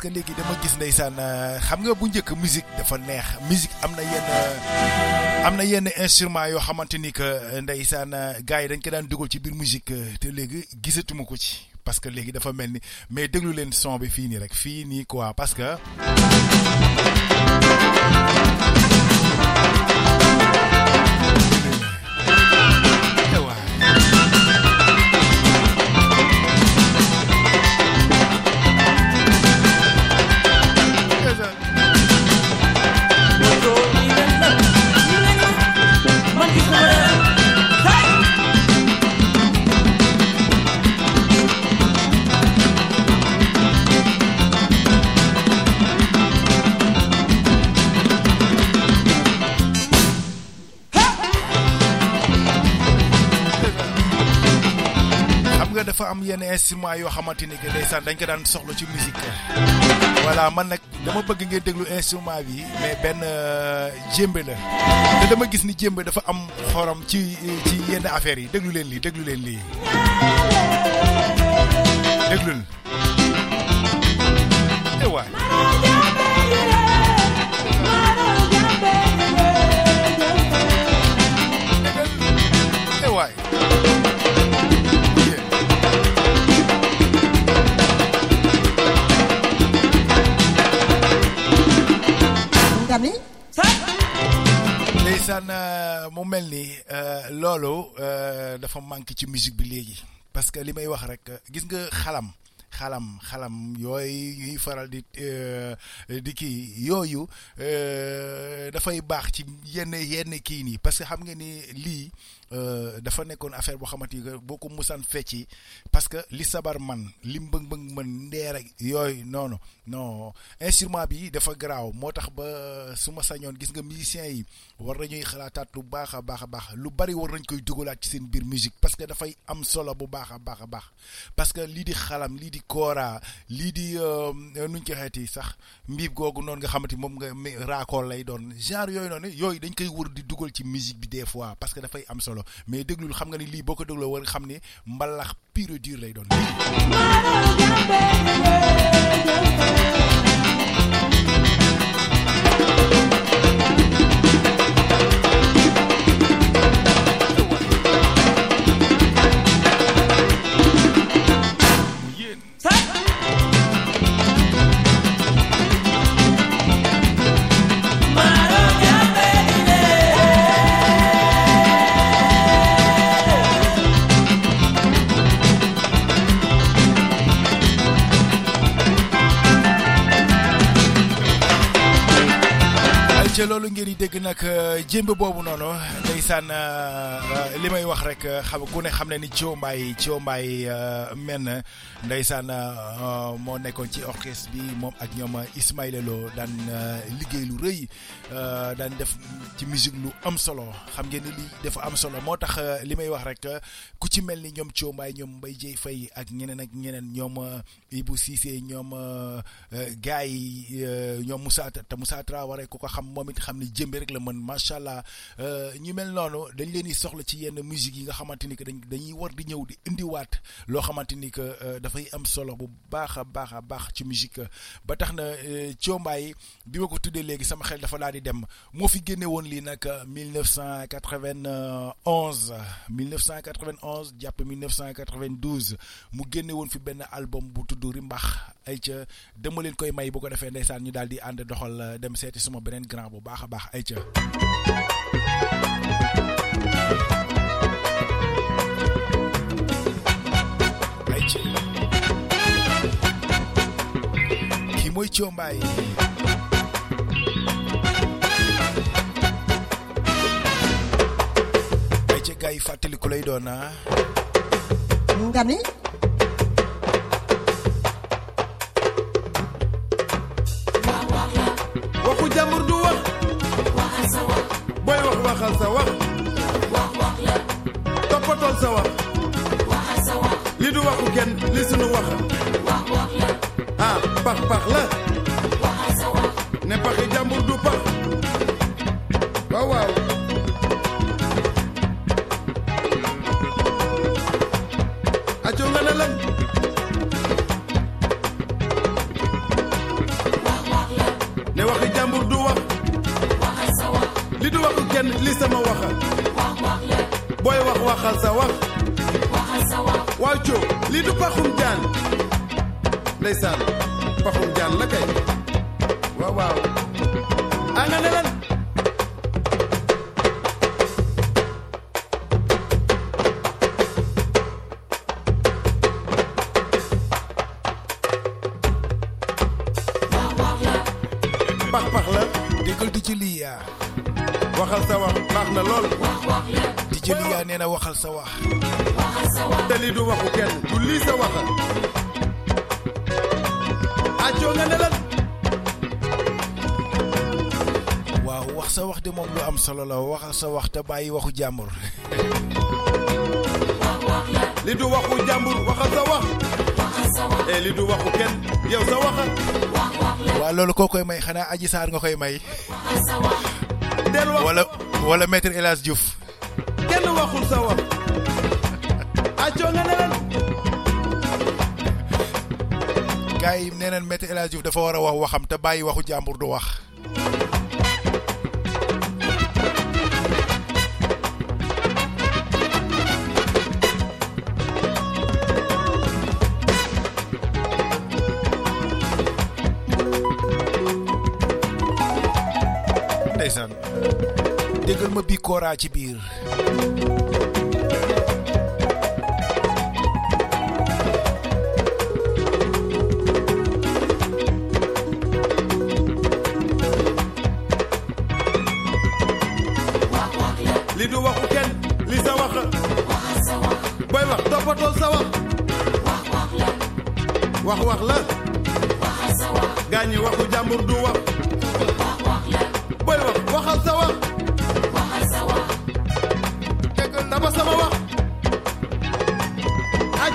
parce que léegi dama euh, musique musique am na yenn euh, am na yenn instrument yoo xamante ni que musique te léegi gisatuma ko parce que léegi mais déglu leen son bi fii nii quoi parce que instrument yoo xamante ni que ndeysaan dañ ko daan soxla ci musique. Voilà man nag dama bëgg ngeen déglu instrument bi mais benn euh, jémbe la. Te dama gis ni jémbe dafa am xorom ci ci yenn affaires yi. Déglu leen lii déglu leen lii. Déglul eh ni ndeysaan euh, mu mel ni euh, loolu euh, dafa manqué ci musique bi léegi. Parce que li may wax rek gis nga xalam xalam xalam yooyu ñuy faral di di kii yooyu dafay baax ci yenn yenn kii nii. Parce que xam nga ni lii dafa nekkoon affaire boo xamante ni boo ko musaan fecci parce que li sabar man li mbëng mbëng man ndeer ak yooyu noonu non instrument bi dafa garaaw moo tax ba su ma sañoon gis nga musiciens yi war nañuy xalaataat lu baax a baax a baax lu bari war nañ koy dugalaat ci seen biir musique parce que dafay am solo bu baax a baax a baax parce que lii di xalam lii di kora lii di euh, nuñ ko xeeti sax mbiib googu noonu nga xamante moom nga raakool lay doon genre yooyu noonu yooyu dañ koy wër di dugal ci musique bi des fois parce que dafay am solo mais déglul xam nga ni lii boo ko dégloo war nga xam ni mbalax pure et lay doon. Jémb boobu noonu ndeysaan euh, li may wax rek euh, xam ku ne xam ne ni Thio Mbaye Thio Mbaye euh, men ndeysaan euh, moo nekkoon ci orchestre bi moom ak ñoom Ismaïla Lo daan euh, liggéey lu rëy daan def ci musique lu am solo. Xam ngeen ni lii dafa am solo. Moo tax li may wax rek ku ci mel ni ñoom Thio Mbaye ñoom Mbaye Dieye Faye ak ñeneen ak ñeneen ñoom Ibou Cissé ñoom gars yi ñoom Moussa te Moussa Traoré ku ko xam moom it xam ni jëmbe rek la mën macha allah. Ñu mel noonu dañ leen di soxla ci yenn musique yi nga xamante ni que dañ dañuy war di ñëw di loo xamante ni que euh, dafay am solo bu baax a baax a baax ci musique. Ba tax na euh, bi ma ko tuddee léegi sama xel dafa di dem. Moo fi génne woon lii nag 1991 1991 jàpp 1992 mu génne woon fi benn album bu tudd Rimbax. Ay ca dama leen koy may bu ko defee ndeysaan ñu daal di ànd doxal euh, dem seeti Mbaye ay ca gars yi fàttaliku lay doon ah nga ni waxu jàmbur du wax booy wax waxal sa wax toppatool sa wax li du waxu kenn li sunu wax ah pax pax la ne paxi jàmbur du pax waaw waaw acoo nga ne lan ne waxi jàmbur du wax. Li du waxu kenn li sama waxa ndeysaan. Paxum jaan la kay. Waaw waaw. A nga ne lan pax pax la. Déggal di ci lii yaa waxal sa wax baax na lool. Di ci lii yaa nee na waxal sa wax. Te lii du waxu kenn du lii sa waxa acoo nga ne lan. Waaw wax sa wax de moom lu am solo la waxal sa wax te bàyyi waxu jàmbur. Li du waxu jàmbur waxal sa wax. E li du waxu kenn yow sa waxa waaw loolu koo koy may xanaa aji saar nga koy may. Del wax. Wala wala maître El Hadj Diouf. Kenn waxul sa wax. Acoo nga gars yi nee El Diouf dafa war a wax waxam te bàyyi waxu jàmbur du wax. Ndeysaan déggal ma bii kooraa ci biir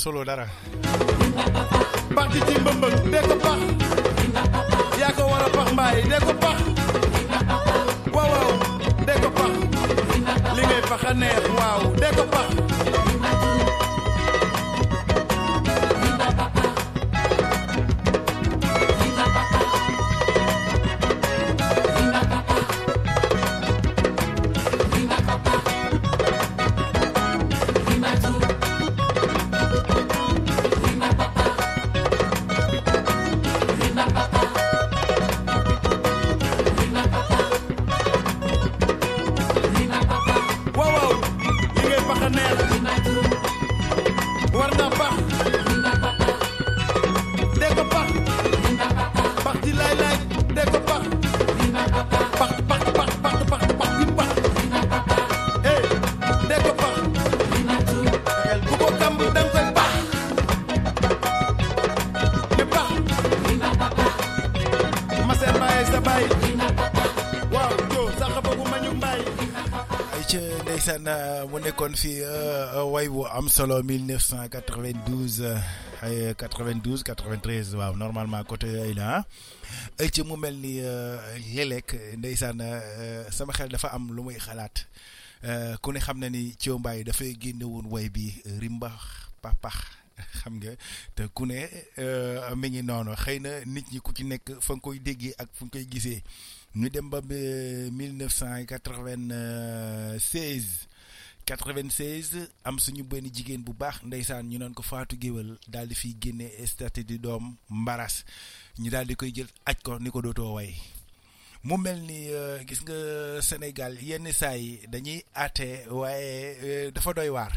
solo dara pax ci ci mbëmbëg dee ko pax yaa ko war a pax mbaay dee ko pax waaw waaw dee ko pax li ngay pax a mu nekkoon fi euh, way bu am solo 1992 euh, ay 92 93 waaw normalement côté yooyu la ah. Ca mu mel ni euh, léeg-léeg ndeysaan euh, sama xel dafa euh, way bi rimbax papax xam nga te ku ne euh, mi ngi noonu xëy na nit ñi ku ci nekk fa nga koy déggee ak fu nga koy gisee. Ñu dem ba euh, 1996 96 am suñu benn jigéen bu baax ndeysaan ñu naan ko Faatu Géwël daal di fiy génne statut di doom mbaras ñu daal di koy jël aj ko ni ko dootoo way mu mel ni euh, gis nga Sénégal yenn saa yi dañuy àtte waaye euh, dafa doy waar.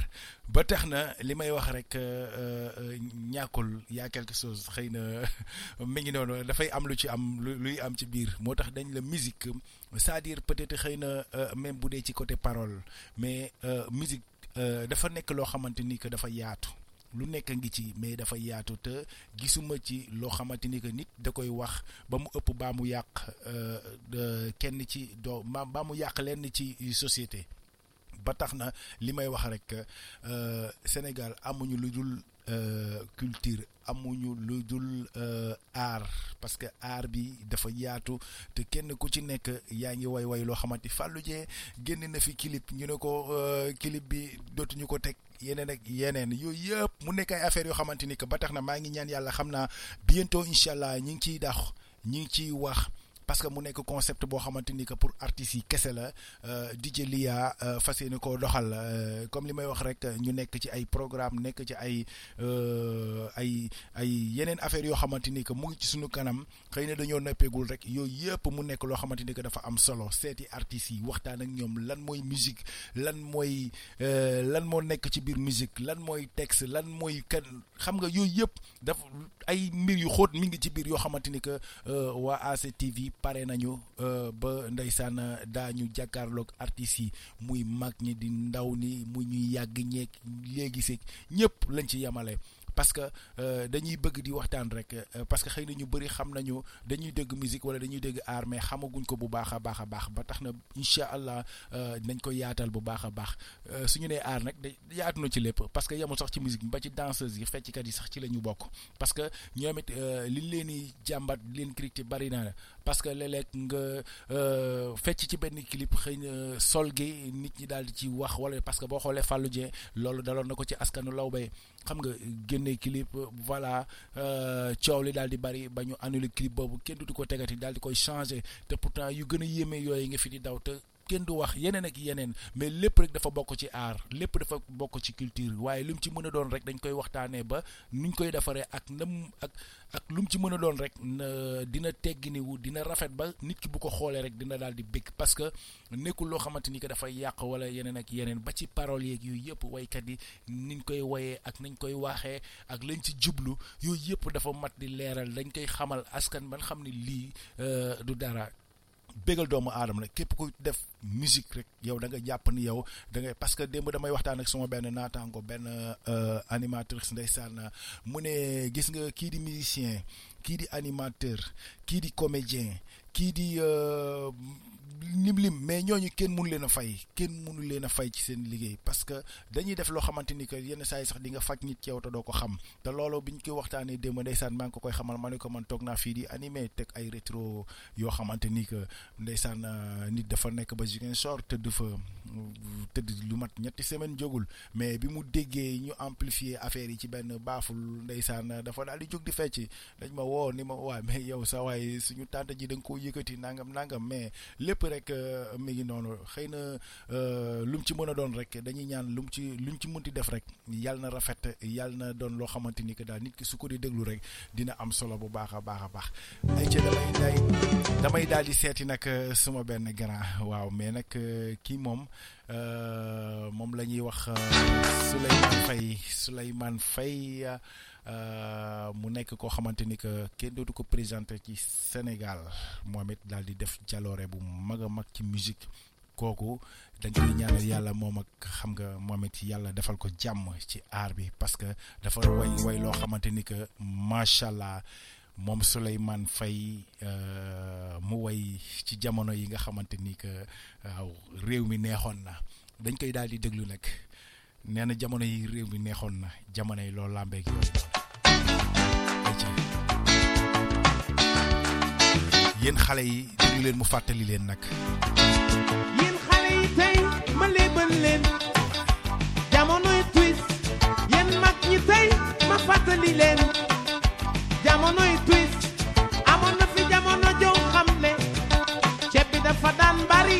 Ba tax na li may wax rek euh, ñàkkul yaa quelque chose xëy na mi ngi noonu dafay am lu ci am lu luy am ci biir. Moo tax dañ la musique c'est-à-dire peut-être xëy na même bu dee ci côté parole mais musique dafa nekk loo xamante lu nekk ngi ci mais dafa yaatu te gisuma ci loo xamante ni que nit da koy wax ba mu ëpp baa mu yàq euh, kenn ci doo ba baa mu yàq lenn ci société. Ba tax na li may wax rek euh, Sénégal amuñu lu dul euh, culture amuñu lu dul aar parce que aar bi dafa yaatu te kenn ku ci nekk yaa ngi way way loo xamante Fallou Dieng génn na fi clip ñu ne ko euh, clip bi dootuñu ko teg. Yeneen ak yeneen. Yooyu yëpp mu nekk ay affaires yoo xamante ni que ba tax na maa ngi ñaan yàlla xam naa bientôt incha allah ñu ngi ciy dax ñu ngi ciy wax parce que mu nekk concept boo xamante que pour artistes yi kese la euh, DJ Lia euh, fas yéene koo doxal euh, comme li may wax rek ñu nekk ci ay programme nekk ci ay ay ay yeneen yoo xamante ni que mu ngi ci kanam. Xëy na dañoo rek yooyu yëpp mu nekk loo xamante ni que dafa am solo. Seeti artistes yi waxtaan ak ñoom lan mooy musique lan mooy lan moo nekk ci biir musique lan mooy texte lan mooy kan xam nga yooyu yëpp dafa ay mbir yu xóot mi ngi ci biir yoo xamante ni pare nañu euh, ba ndeysaan daañu jàkkaarloog artistes yi. Muy mag ñi di ndaw ni mu ñuy yàgg ñeeg léegi seeg ñëpp lañ ci yemale. Parce que euh, dañuy bëgg di waxtaan rek euh, parce que xëy na ñu bëri xam nañu dañuy dégg musique wala dañuy dégg art mais xamaguñ ko bu baax a baax a ba tax na incha allah euh, nañ ko yaatal bu baax a baax. Suñu su ñu nee art nag yaatu na ci lépp. Parce que yemul sax ci musique ba ci danseuse yi fecckat yi sax ci la ñu bokk. Parce que ñoom it euh, liñ leen di jàmbat leen critiquer bari na. Parce que léeg-léeg nga euh, fecc ci benn clip xëy na sol gi nit ñi daal di ci wax wala parce que boo xoolee Fallou Dieng loolu daloon na ko ci askanu xam nga génne clip voilà euh, coow li daal di bari ba ñu clip boobu kenn ko tegati daal di koy te pourtant yu gën a yéeme yooyu nga fi di daw te kenn du wax yeneen ak yeneen mais lépp rek dafa bokk ci aar lépp dafa bokk ci culture. Waaye lu mu ci mën a doon rek dañ koy waxtaanee ba nuñ koy defaree ak nam ak ak lu mu ci mën a doon rek na dina tegginiwu dina rafet ba nit ki bu ko xoolee rek dina daal di bëgg parce que nekkul loo xamante ni que dafay yàq wala yeneen ak yeneen ba ci paroles yeeg yooyu yëpp waykat yi niñ koy woyee ak nañ koy waxee ak lañ ci jublu yooyu yëpp dafa mat di leeral. Dañ koy xamal askan ban xam ne lii euh, du dara. Bégal doomu aadama la képp ku def musique rek yow da nga jàpp ni yow da ngay parce que démb damay waxtaan ak suma benn naataango benn euh, animatrice ndeysaan mu ne gis nga kii di musicien kii animateur kii di comédien kii di euh, lim lim mais ñooñu kenn mënu leen a fay. Kenn mënu leen a fay ci seen liggéey. Parce que dañuy def loo xamante ni que yenn saa yi sax di nga faj nit yow te doo ko xam. Te loolu bi ñu koy waxtaanee démb ndeysaan maa ngi ko koy xamal. Ma ne ko man toog naa fii di animé teg ay rétro yoo xamante ni que ndeysaan euh, nit dafa nekk ba Ziguinchor tëdd fa tëdd lu mat ñetti semaine jógul. Mais bi mu déggee ñu amplifier affaire yi ci benn baaful ndeysaan dafa daal di jóg di fecc. Dañ ma woo ni ma waay mais yow sa waay suñu tànt ji da nga koo yëkkati nangam nangam. Mais lépp rek euh, mi ngi noonu. Xëy na euh, lu mu ci mën a doon rek dañuy ñaan lu mu ci lu ci mënti def rek yàlla na rafet yàlla na doon que daal nit ki su dina am solo bu baax a baax a baax. Ay damay nag euh, mais nag kii moom moom mu nekk koo xamante ni que kenn dootu ko présenté ci Sénégal. Moom it daal di def jaloore bu mag a mag ci musique. Kooku dañ koy ñaanal yàlla moom ak xam nga moom it yàlla defal ko jàmm ci aar bi. Parce que dafa way way loo xamante ni que macha allah moom Souleymane Faye euh, mu way ci jamono yi nga xamante ni que waaw réew mi neexoon na. Dañ koy daal di déglu nag nee na jamono yi réew mi neexoon na jamono yi loolu làmbeeg yooyu yéen xale yi déglu leen mu fàttali leen nag. Yéen xale yi tey ma léebal leen jamonoy twist. Yéen mag ñi tey ma fàttali leen jamonoy twist. Amoon na fi jamono joo xam ne ceeb bi dafa daan bari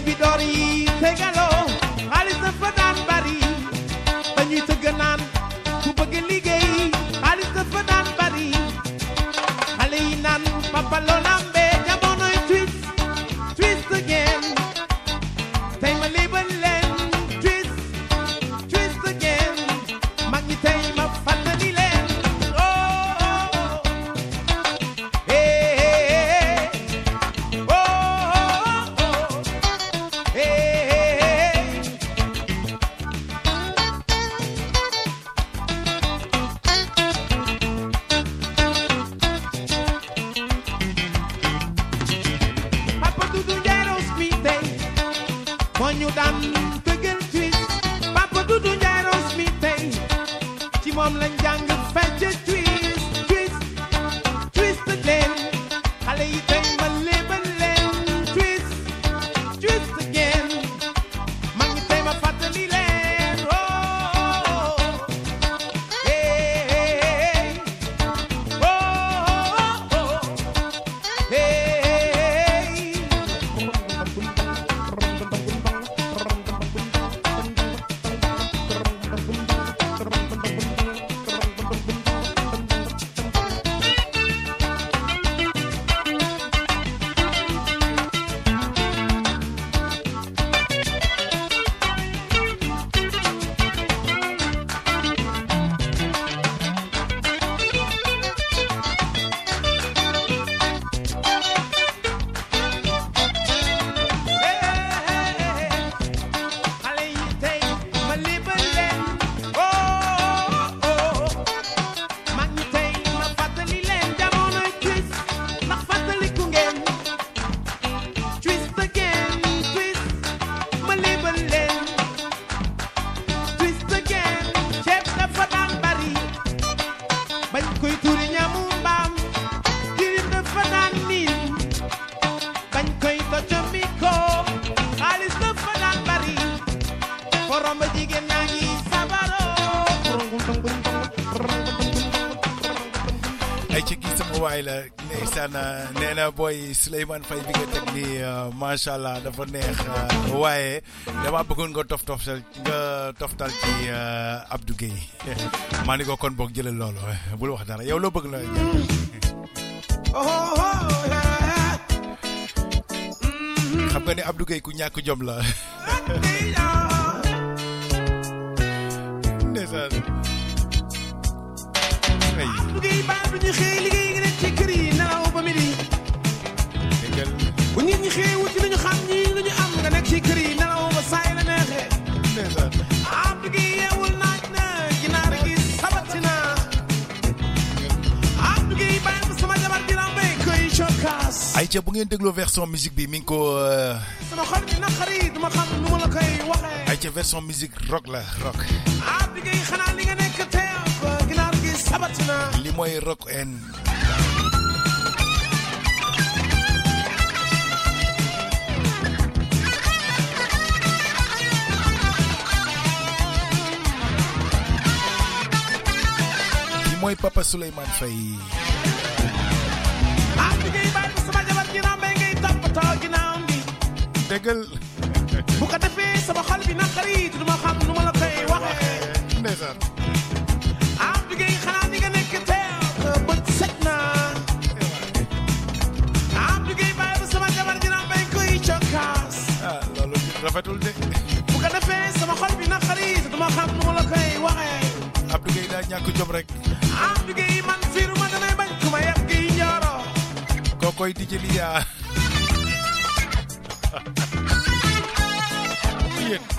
baby daughter. Souleymane fay bi nga tek ni euh, machallah dafa neex euh, waye dama bëggoon nga tof toftal nga toftal ci euh, Abdou Gueye. Mani ko kon boog jëlal loolu eh, bul wax dara. Yow lo bëgg la xam nga ni Abdou Gueye ku ñak jom la. ayca bu ngeen dégloo version musique bi mi ngi ko. Euh, sama xol xam nu ma la koy version musique rock la rock. ah bi ngay li nga teew ginaar gi li rock en. mooy Papa Souleymane Faye dëggal bu ko defee sama xol bi naqari du ma xam nu ma la koy waxee ndeysaan am bi ngay xanaa ni nga nekk teew bët set na am bi ngay bàyyi sama jabar ji bay koy cokkaas loolu rafetul de bu ko defee sama xol bi naqari du ma xam nu ma la koy waxee Abdou Gueye daa ñàkk jom rek Abdou Gueye man fiiruma damay bañ ku ma yàgg yi njooro kookoy dijëli yaa it.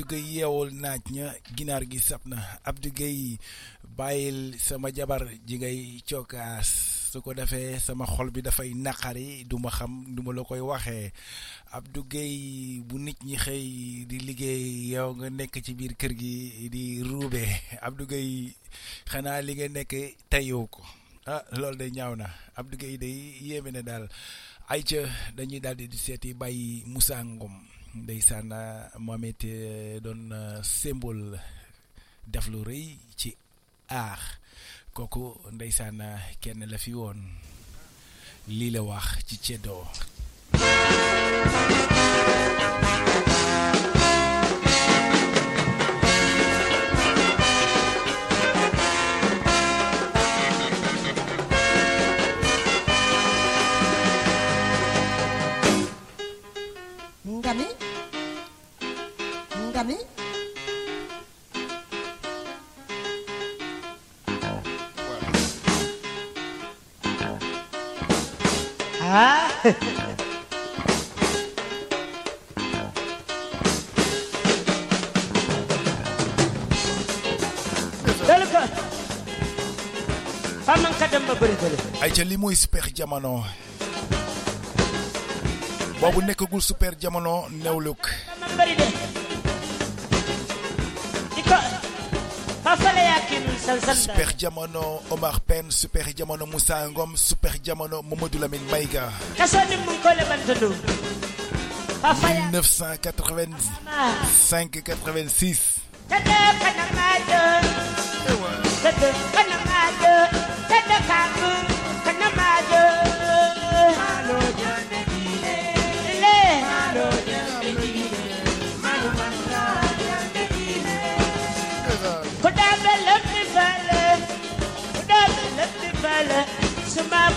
Abdou Gueye yeewul naaj ña ginaar gi sab na. Abdou Gueye bàyyil sama jabar ji ngay cokkaas. Su ko defee sama xol bi dafay naqari du ma xam du ma la koy waxee. Abdou Gueye bu nit ñi xëy di liggéey yow nga nekk ci biir kër gi di ruube. Abdou Gueye xanaa li nga nekk teyoo ko. Ah loolu day ñaaw na. Abdou Gueye day yéeme na daal. Ay ca dañuy daal di seeti bàyyi Moussa Ngom. Ndeysaan moom it doon symbole def lu rëy ci aar. Kooku ndeysaan kenn la fi woon. Lii la wax ci ceddoo ay ca li mooy super jamono. Boobu nekkagul super jamono newluk super jamono Omar Pène super jamono Moussa Ngom super jamono Mamadou Lamine Maïga kaso ni mu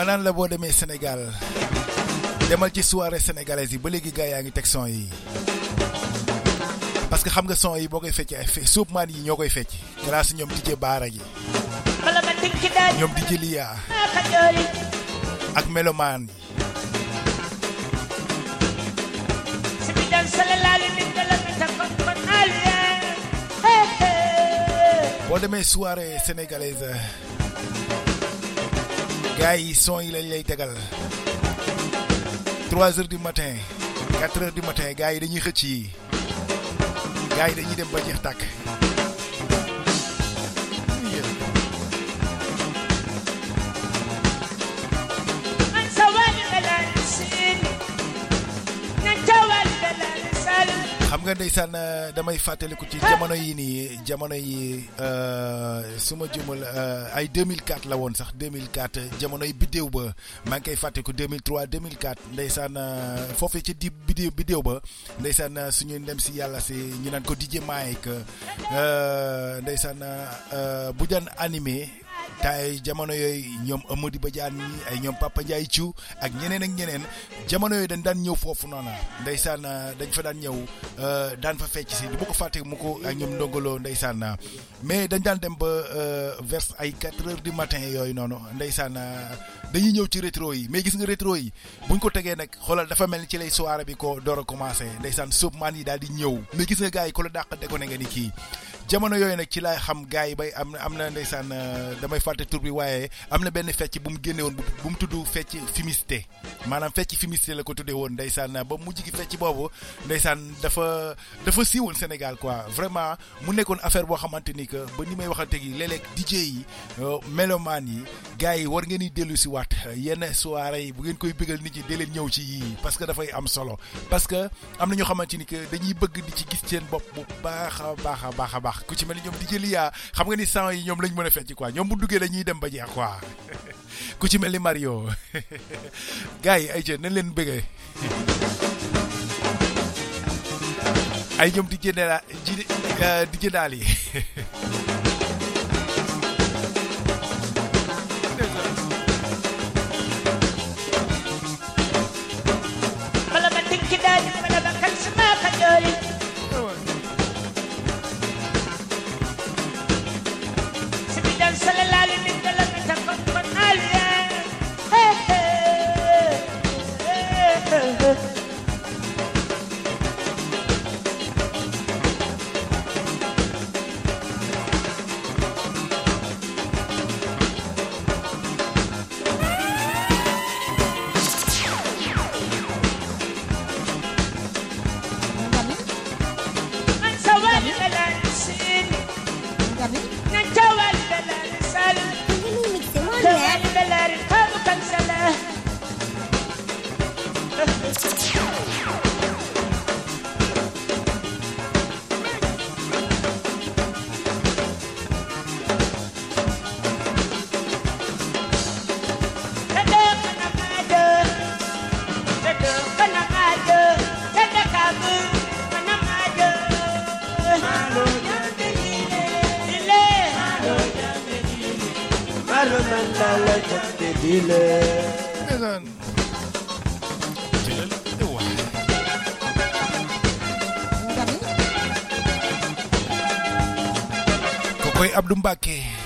ma naan la boo Sénégal demal ci soirée sénégalaise yi ba léegi gars yaa ngi son yi. Parce que xam nga son yi boo koy fecc ay fe suubmaan yi ñoo fecc grâce ñoom DJ Baara daaj ñoom DJ Lia ak melomaan yi. Boo soirée sénégalaise yi son yi lañ lay tegal. 3 heures du matin 4 heures du matin gars yi dañuy xëcc gars yi dañuy dem ba nga ndeysaan euh, damay fàttaliku ci jamono yi nii jamono yi euh, su ma jumul euh, ay 2004 la woon sax 2004 jamono yi biddéew ba maa ngi koy fàttaliku 2003 2004 ndeysaan foofee ci di biddéew biddéew ba ndeysaan euh, suñu ndem si yàlla si ñu naan ko DJ Mike ndeysaan bu daan animé tay jamono yooyu ñoom Amady Badiane ñi ay ñoom Papa Ndiaye ak ñeneen ak ñeneen jamono yooyu dañ daan ñëw foofu noonu. Ndeysaan dañ fa daan ñëw euh, daan fa fecc si du ma ko fàtte mu ko ak ñoom ndongolo mais dañ daan dem ba euh, vers ay quatre heures du matin yooyu noonu ndeysaan dañuy ñëw ci rétro yi. Mais gis nga rétro yi buñ ko tegee nag xoolal dafa mel ni ci lay soirée bi ko door a commencé ndeysaan soupman yi daal di ñëw. Mais gis nga gars ko la dàq de ko ne nga ni kii. Jamono yooyu nag ci laay xam gars yi bay am am na ndeysaan euh, damay fàtte tur bi waaye am na benn fecc bu mu génne woon bu mu tudd fecc maanaam fecc la ko tuddee woon ndeysaan ba Sénégal quoi. Vraiment mu nekkoon affaire boo xamante ni que ba ni may waxante gi léeg-léeg DJ yi melomaan yi gars yi war ngeen di dellu si waat yenn soirée yi bu ngeen koy nit ñi parce que dafay am solo. Parce que am na ñoo ni que dañuy ku ci mel ñoom DJ Lia xam nga ni sang yi ñoom lañ mën a fecc quoi. Ñoom bu duggee dañuy dem ba jeex quoi. Ku ci mel ni Mario. Gars ay ca nañ leen bëggee ay ñoom jëndaal ji di jëndaal yi bala para qué.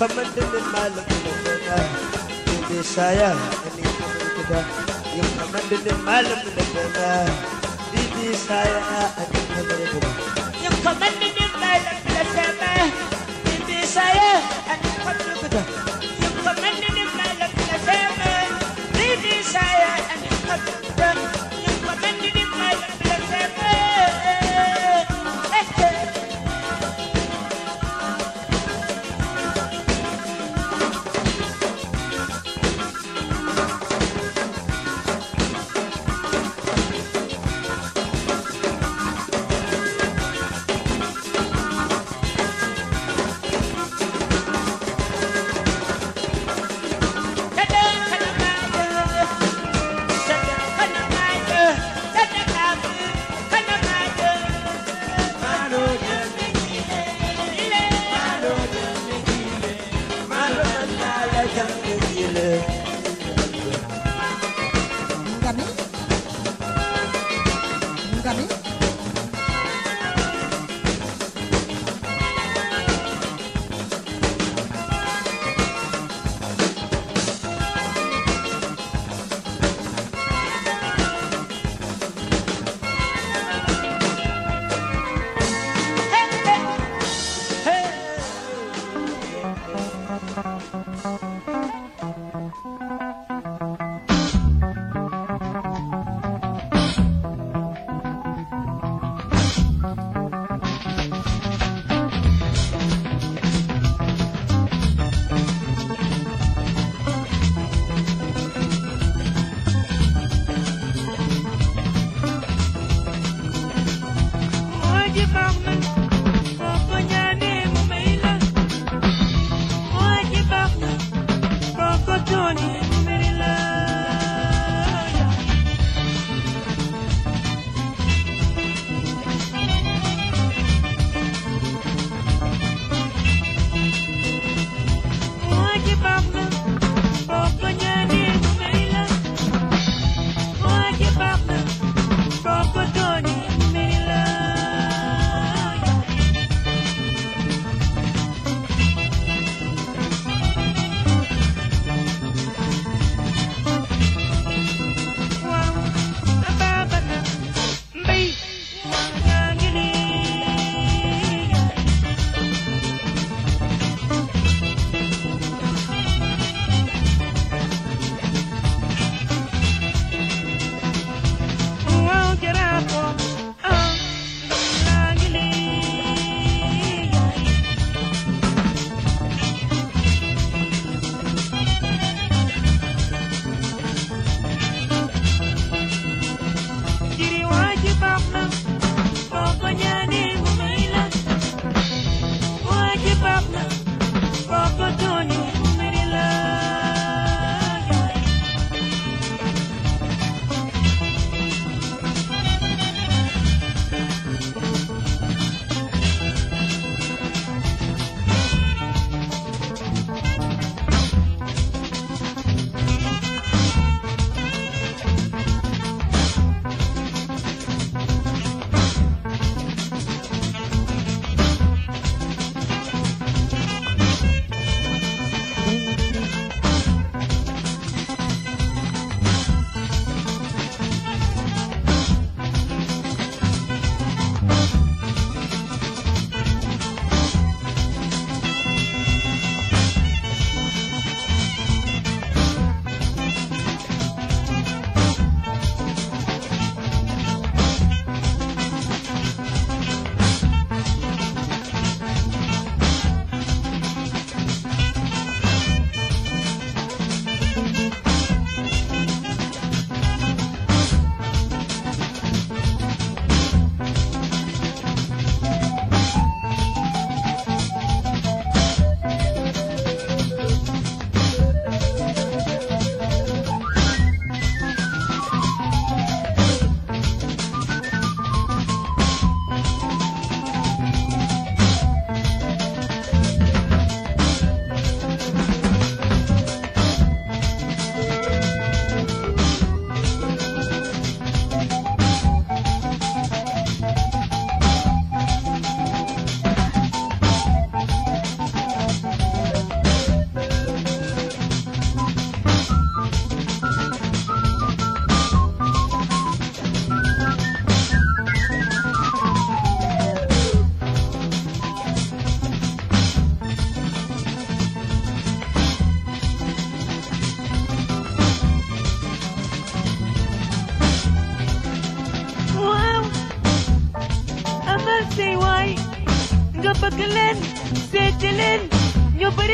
فمندل المال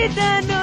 ಬಿಡದನು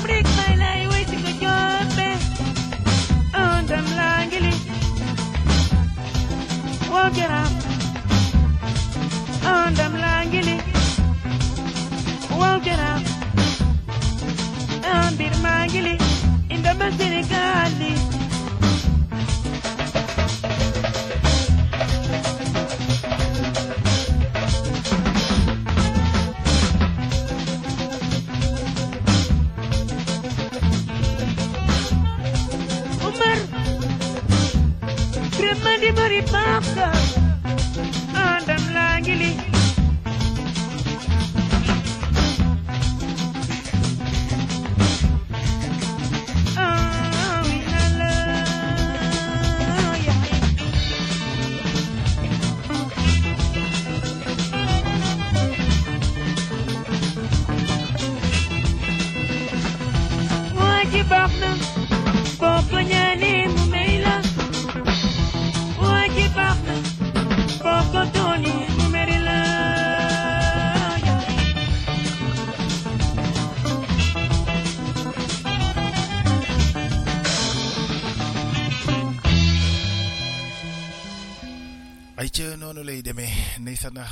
sobre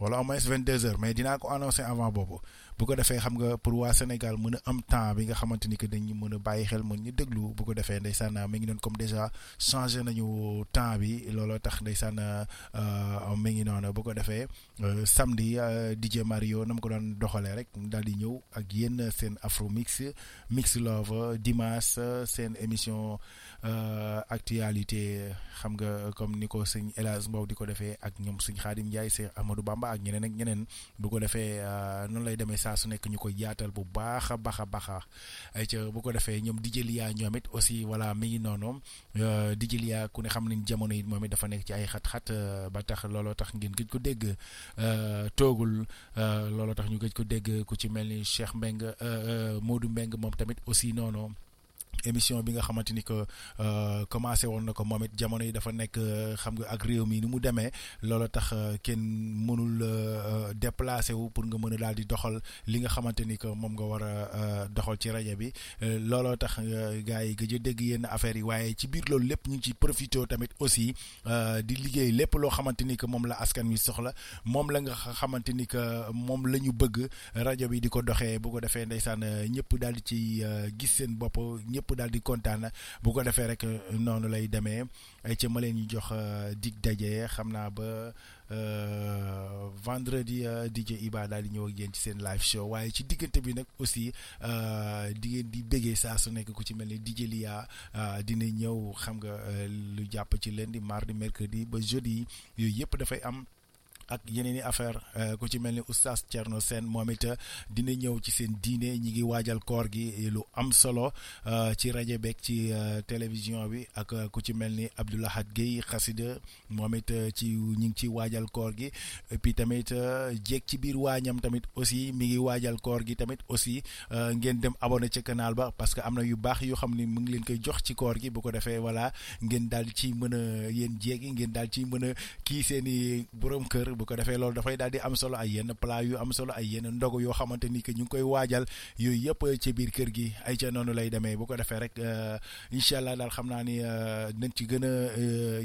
wala au moins vingt deux heures mais dinaa ko annoncé avant boobu. Bu ko defee xam nga pour waa Sénégal mën a am temps bi nga xamante ni que dañu mën a bàyyi xel mën ñu déglu bu ko defee ndeysaan mi ngi doon comme déjà changé nañu temps bi looloo tax ndeysaan mi ngi noonu. Bu ko defee samedi DJ Mario na mu ko doon doxalee rek daal di ñëw ak seen afro mix mix love dimanche seen émission actualité xam nga comme ni ko sëñ El Hadj di ko defee ak ñoom sëñ Xaadim Ndiaye sëñ Amadou Bamba ak ñeneen ak ñeneen bu ko defee noonu lay demee saa su nekk ñu koy yaatal bu baax a baax a baax ay ca bu ko defee ñoom di jëliyaa ñoom it aussi voilà mi ngi noonu. Di Lia ku ne xam nañ jamono yi moom it dafa nekk ci ay xat-xat ba tax looloo tax ngeen gëj ko dégg. Toogul looloo tax ñu gëj ko dégg ku ci mel ni Cheikh Mbeng Modou Mbeng moom tamit aussi noonu émission bi nga xamanteni ko euh commencé won nako momit jamono yi dafa nek euh, xam nga ak réew mi ni mu démé lolo tax euh, ken mënul euh, déplacer wu pour nga mëna dal di doxal li nga xamanteni ko mom nga wara doxal ci radio bi. Lolo tax gaay gëjë dégg yeen affaire yi waye ci biir lolu lepp ñu ci profito tamit aussi euh di liggéey lepp lo xamanteni ko mom la askan mi soxla. Mom la nga xamanteni ko mom lañu bëgg radio bi diko doxé bu ko défé ndaysan ñëpp dal ci gis seen bop ñëpp ñëpp daal di kontaan bu ko defee rek noonu lay demee. Ca ma leen ñu jox dig daje. Xam naa vendredi DJ Iba daal di ñëw ak yéen live show. Waaye ci diggante bi nag aussi di ngeen di bëggee saa su nekk ku ci mel DJ Lia dina ñëw. Xam nga lu jàpp ci lundi mardi mercredi ba jeudi. Yooyu dafay am. Ak yeneen i affaire ku ci mel ni oustaz Thierno Sène moom it dina ñëw ci seen diine. Ñi ngi waajal koor gi lu am solo ci rajo beeg ci télévision bi ak ku ci mel ni Abdoulahad Guèye xasida moom it ci ñi ngi ci waajal koor gi. Et puis tamit jéeg ci biir waañam tamit aussi mi ngi waajal koor gi tamit aussi ngeen dem abonné ci canal ba parce que am na yu baax yoo xam ni mu ngi leen koy jox ci koor gi. Bu ko defee voilà ngeen daal ci mën a yéen jéeg yi ngeen daal ci mën a kii seeni borom kër bu ko defee loolu dafay daal di am solo ay yenn plat yu am solo ay yenn ndogu yoo xamante ni que ñu ngi koy waajal yooyu yëpp ci biir kër gi ay ca noonu lay demee bu ko defee rek incha allah daal xam naa ni nañ ci gën a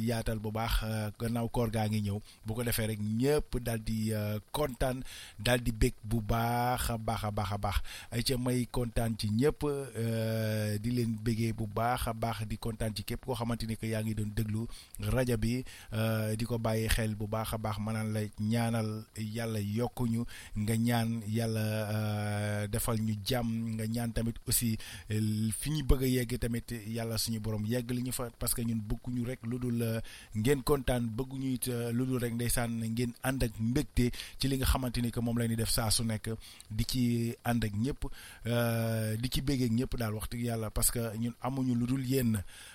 yaatal bu baax gannaaw koor gaa ngi ñëw bu ko defee rek ñëpp daal di kontaan daal di bég bu baax a baax baax ay ca may kontaan ci ñëpp di leen bégee bu baax a baax di kontaan ci képp koo xamante ni que doon déglu rajo bi di ko bàyyi xel bu baax baax manaan la ñaanal yàlla yokkuñu nga ñaan yàlla defal ñu jàmm nga ñaan tamit aussi fi ñu bëgg a yegg tamit yàlla suñu borom yegg li ñu fa parce que ñun bëgguñu rek lu dul ngeen kontaan bëgguñu it lu dul rek ndeysaan ngeen ànd ak mbégte ci li nga xamante ni que moom la ñuy def saa su nekk di ci ànd ak ñëpp di ci ñëpp daal yàlla parce que ñun amuñu lu dul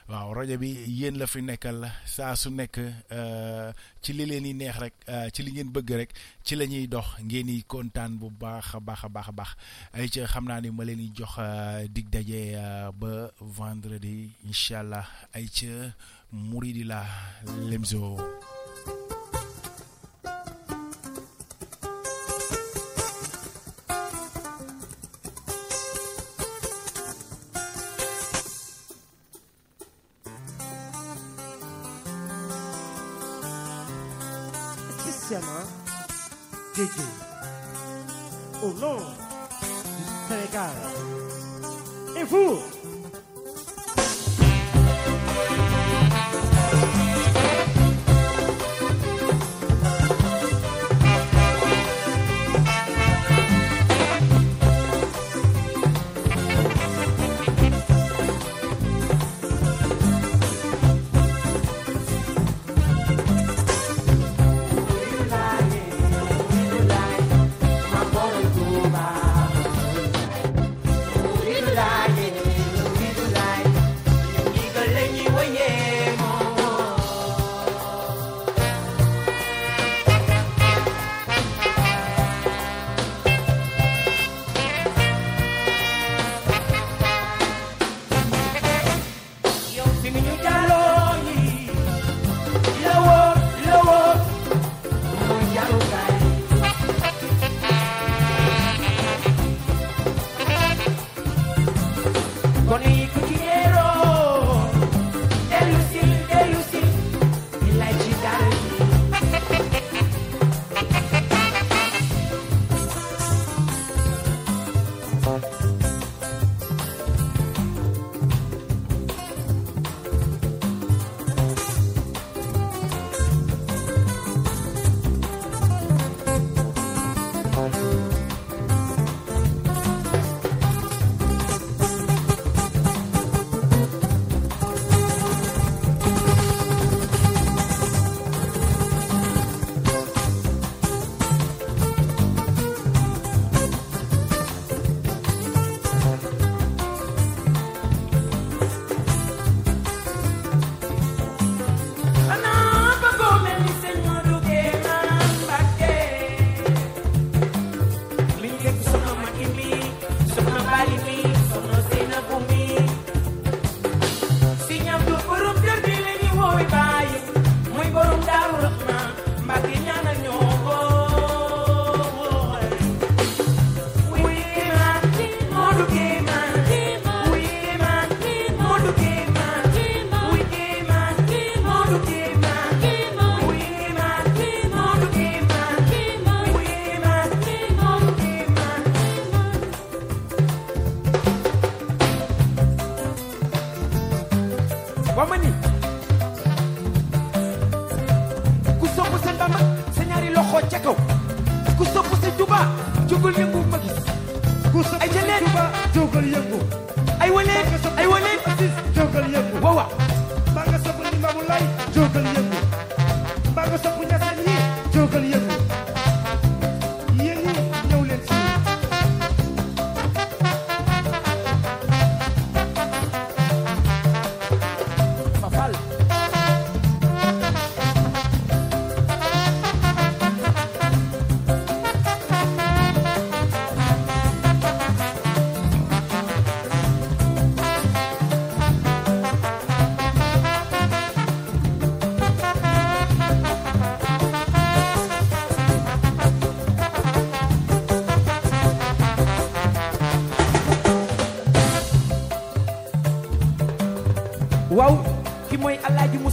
waaw rajo bi yéen la fi nekkal saa su nekk ci li leen di neex rek ci li ngeen bëgg rek ci la ñuy dox. Ngeen di kontaan bu baax a baax a baax a baax. Ay ca xam naa ni ma leen di jox dig daje ba vendredi incha allah. Ay ca muridi la lemzo.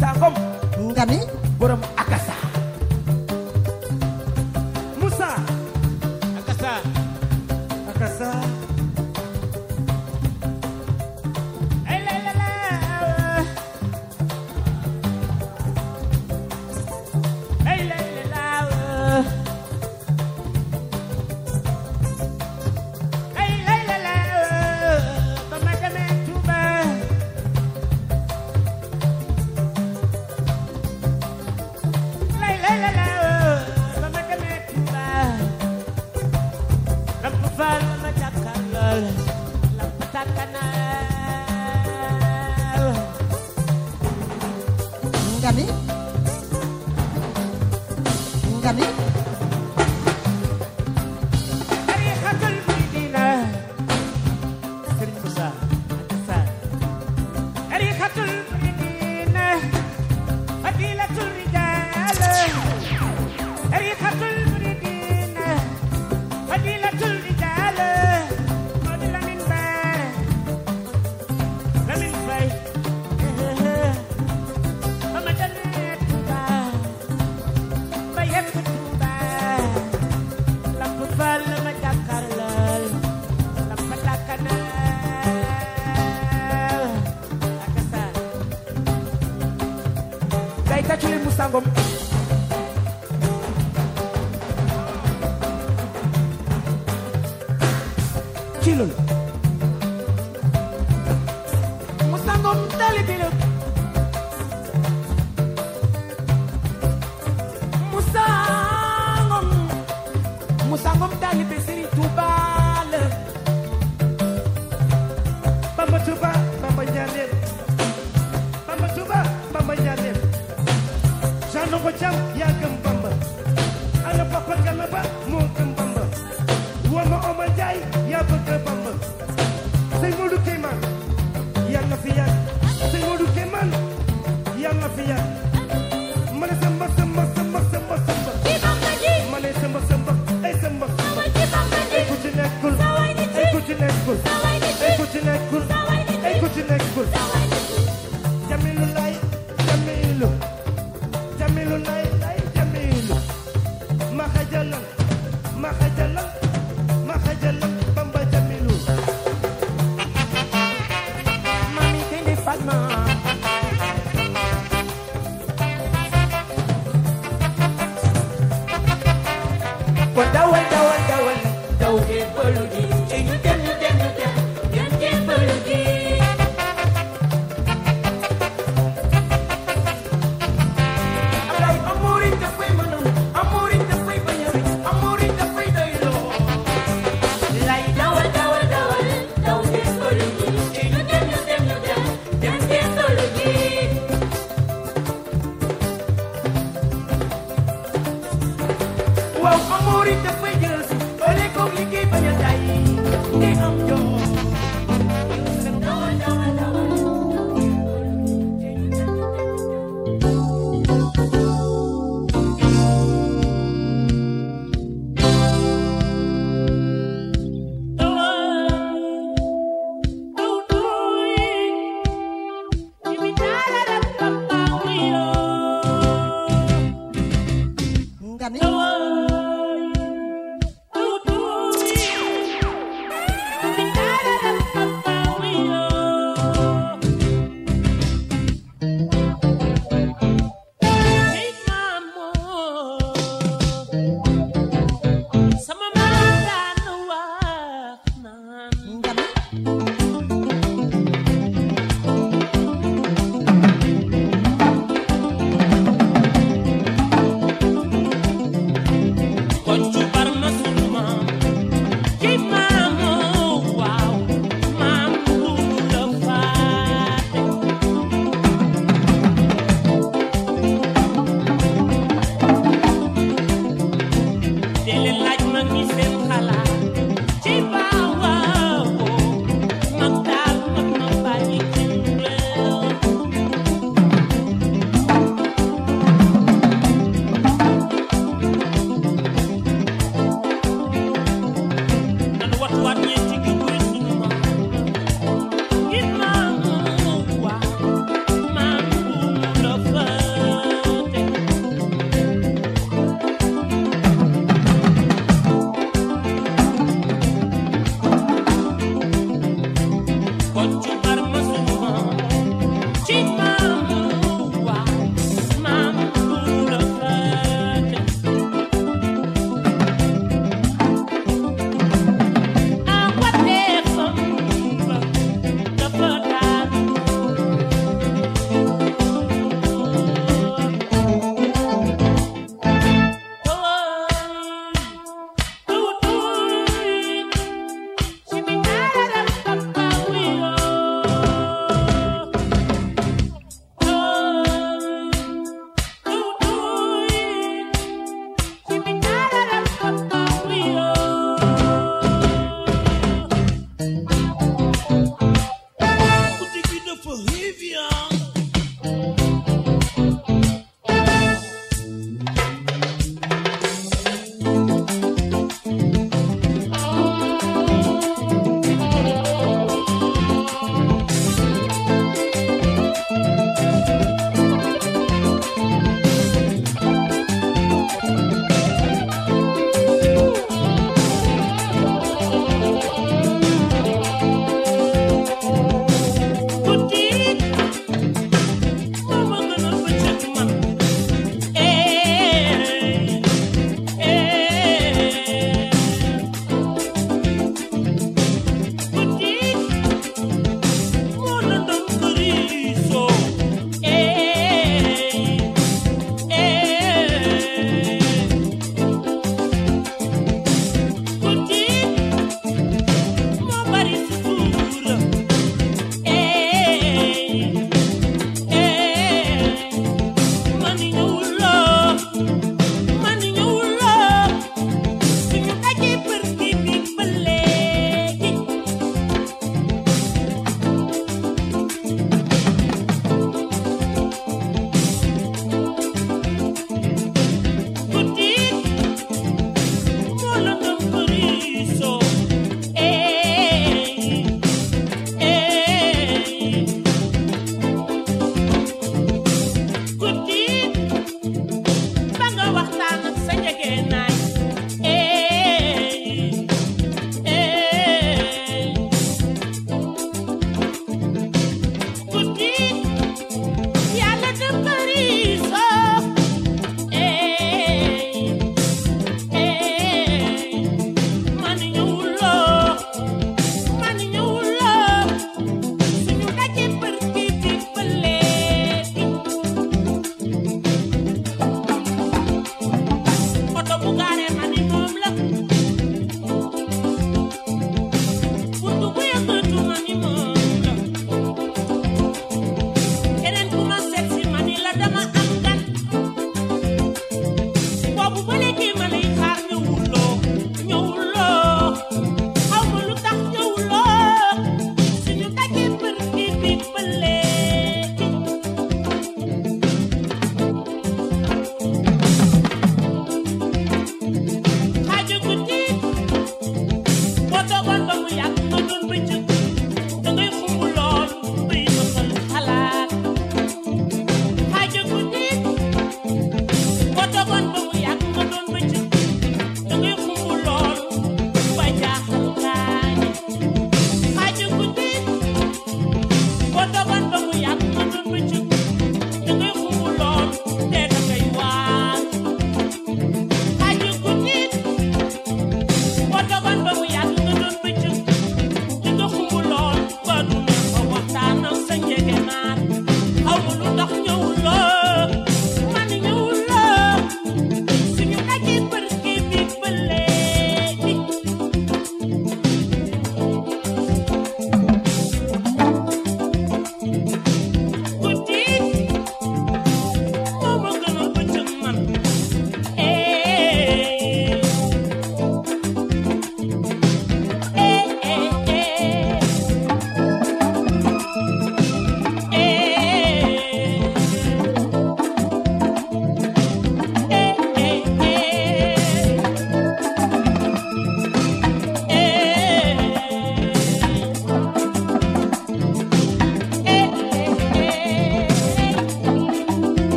Sangam.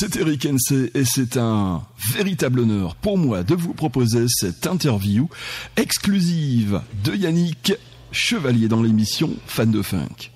c'est Eric Hensey et c'est un véritable honneur pour moi de vous proposer cette interview exclusive de Yannick Chevalier dans l'émission Fan de Funk.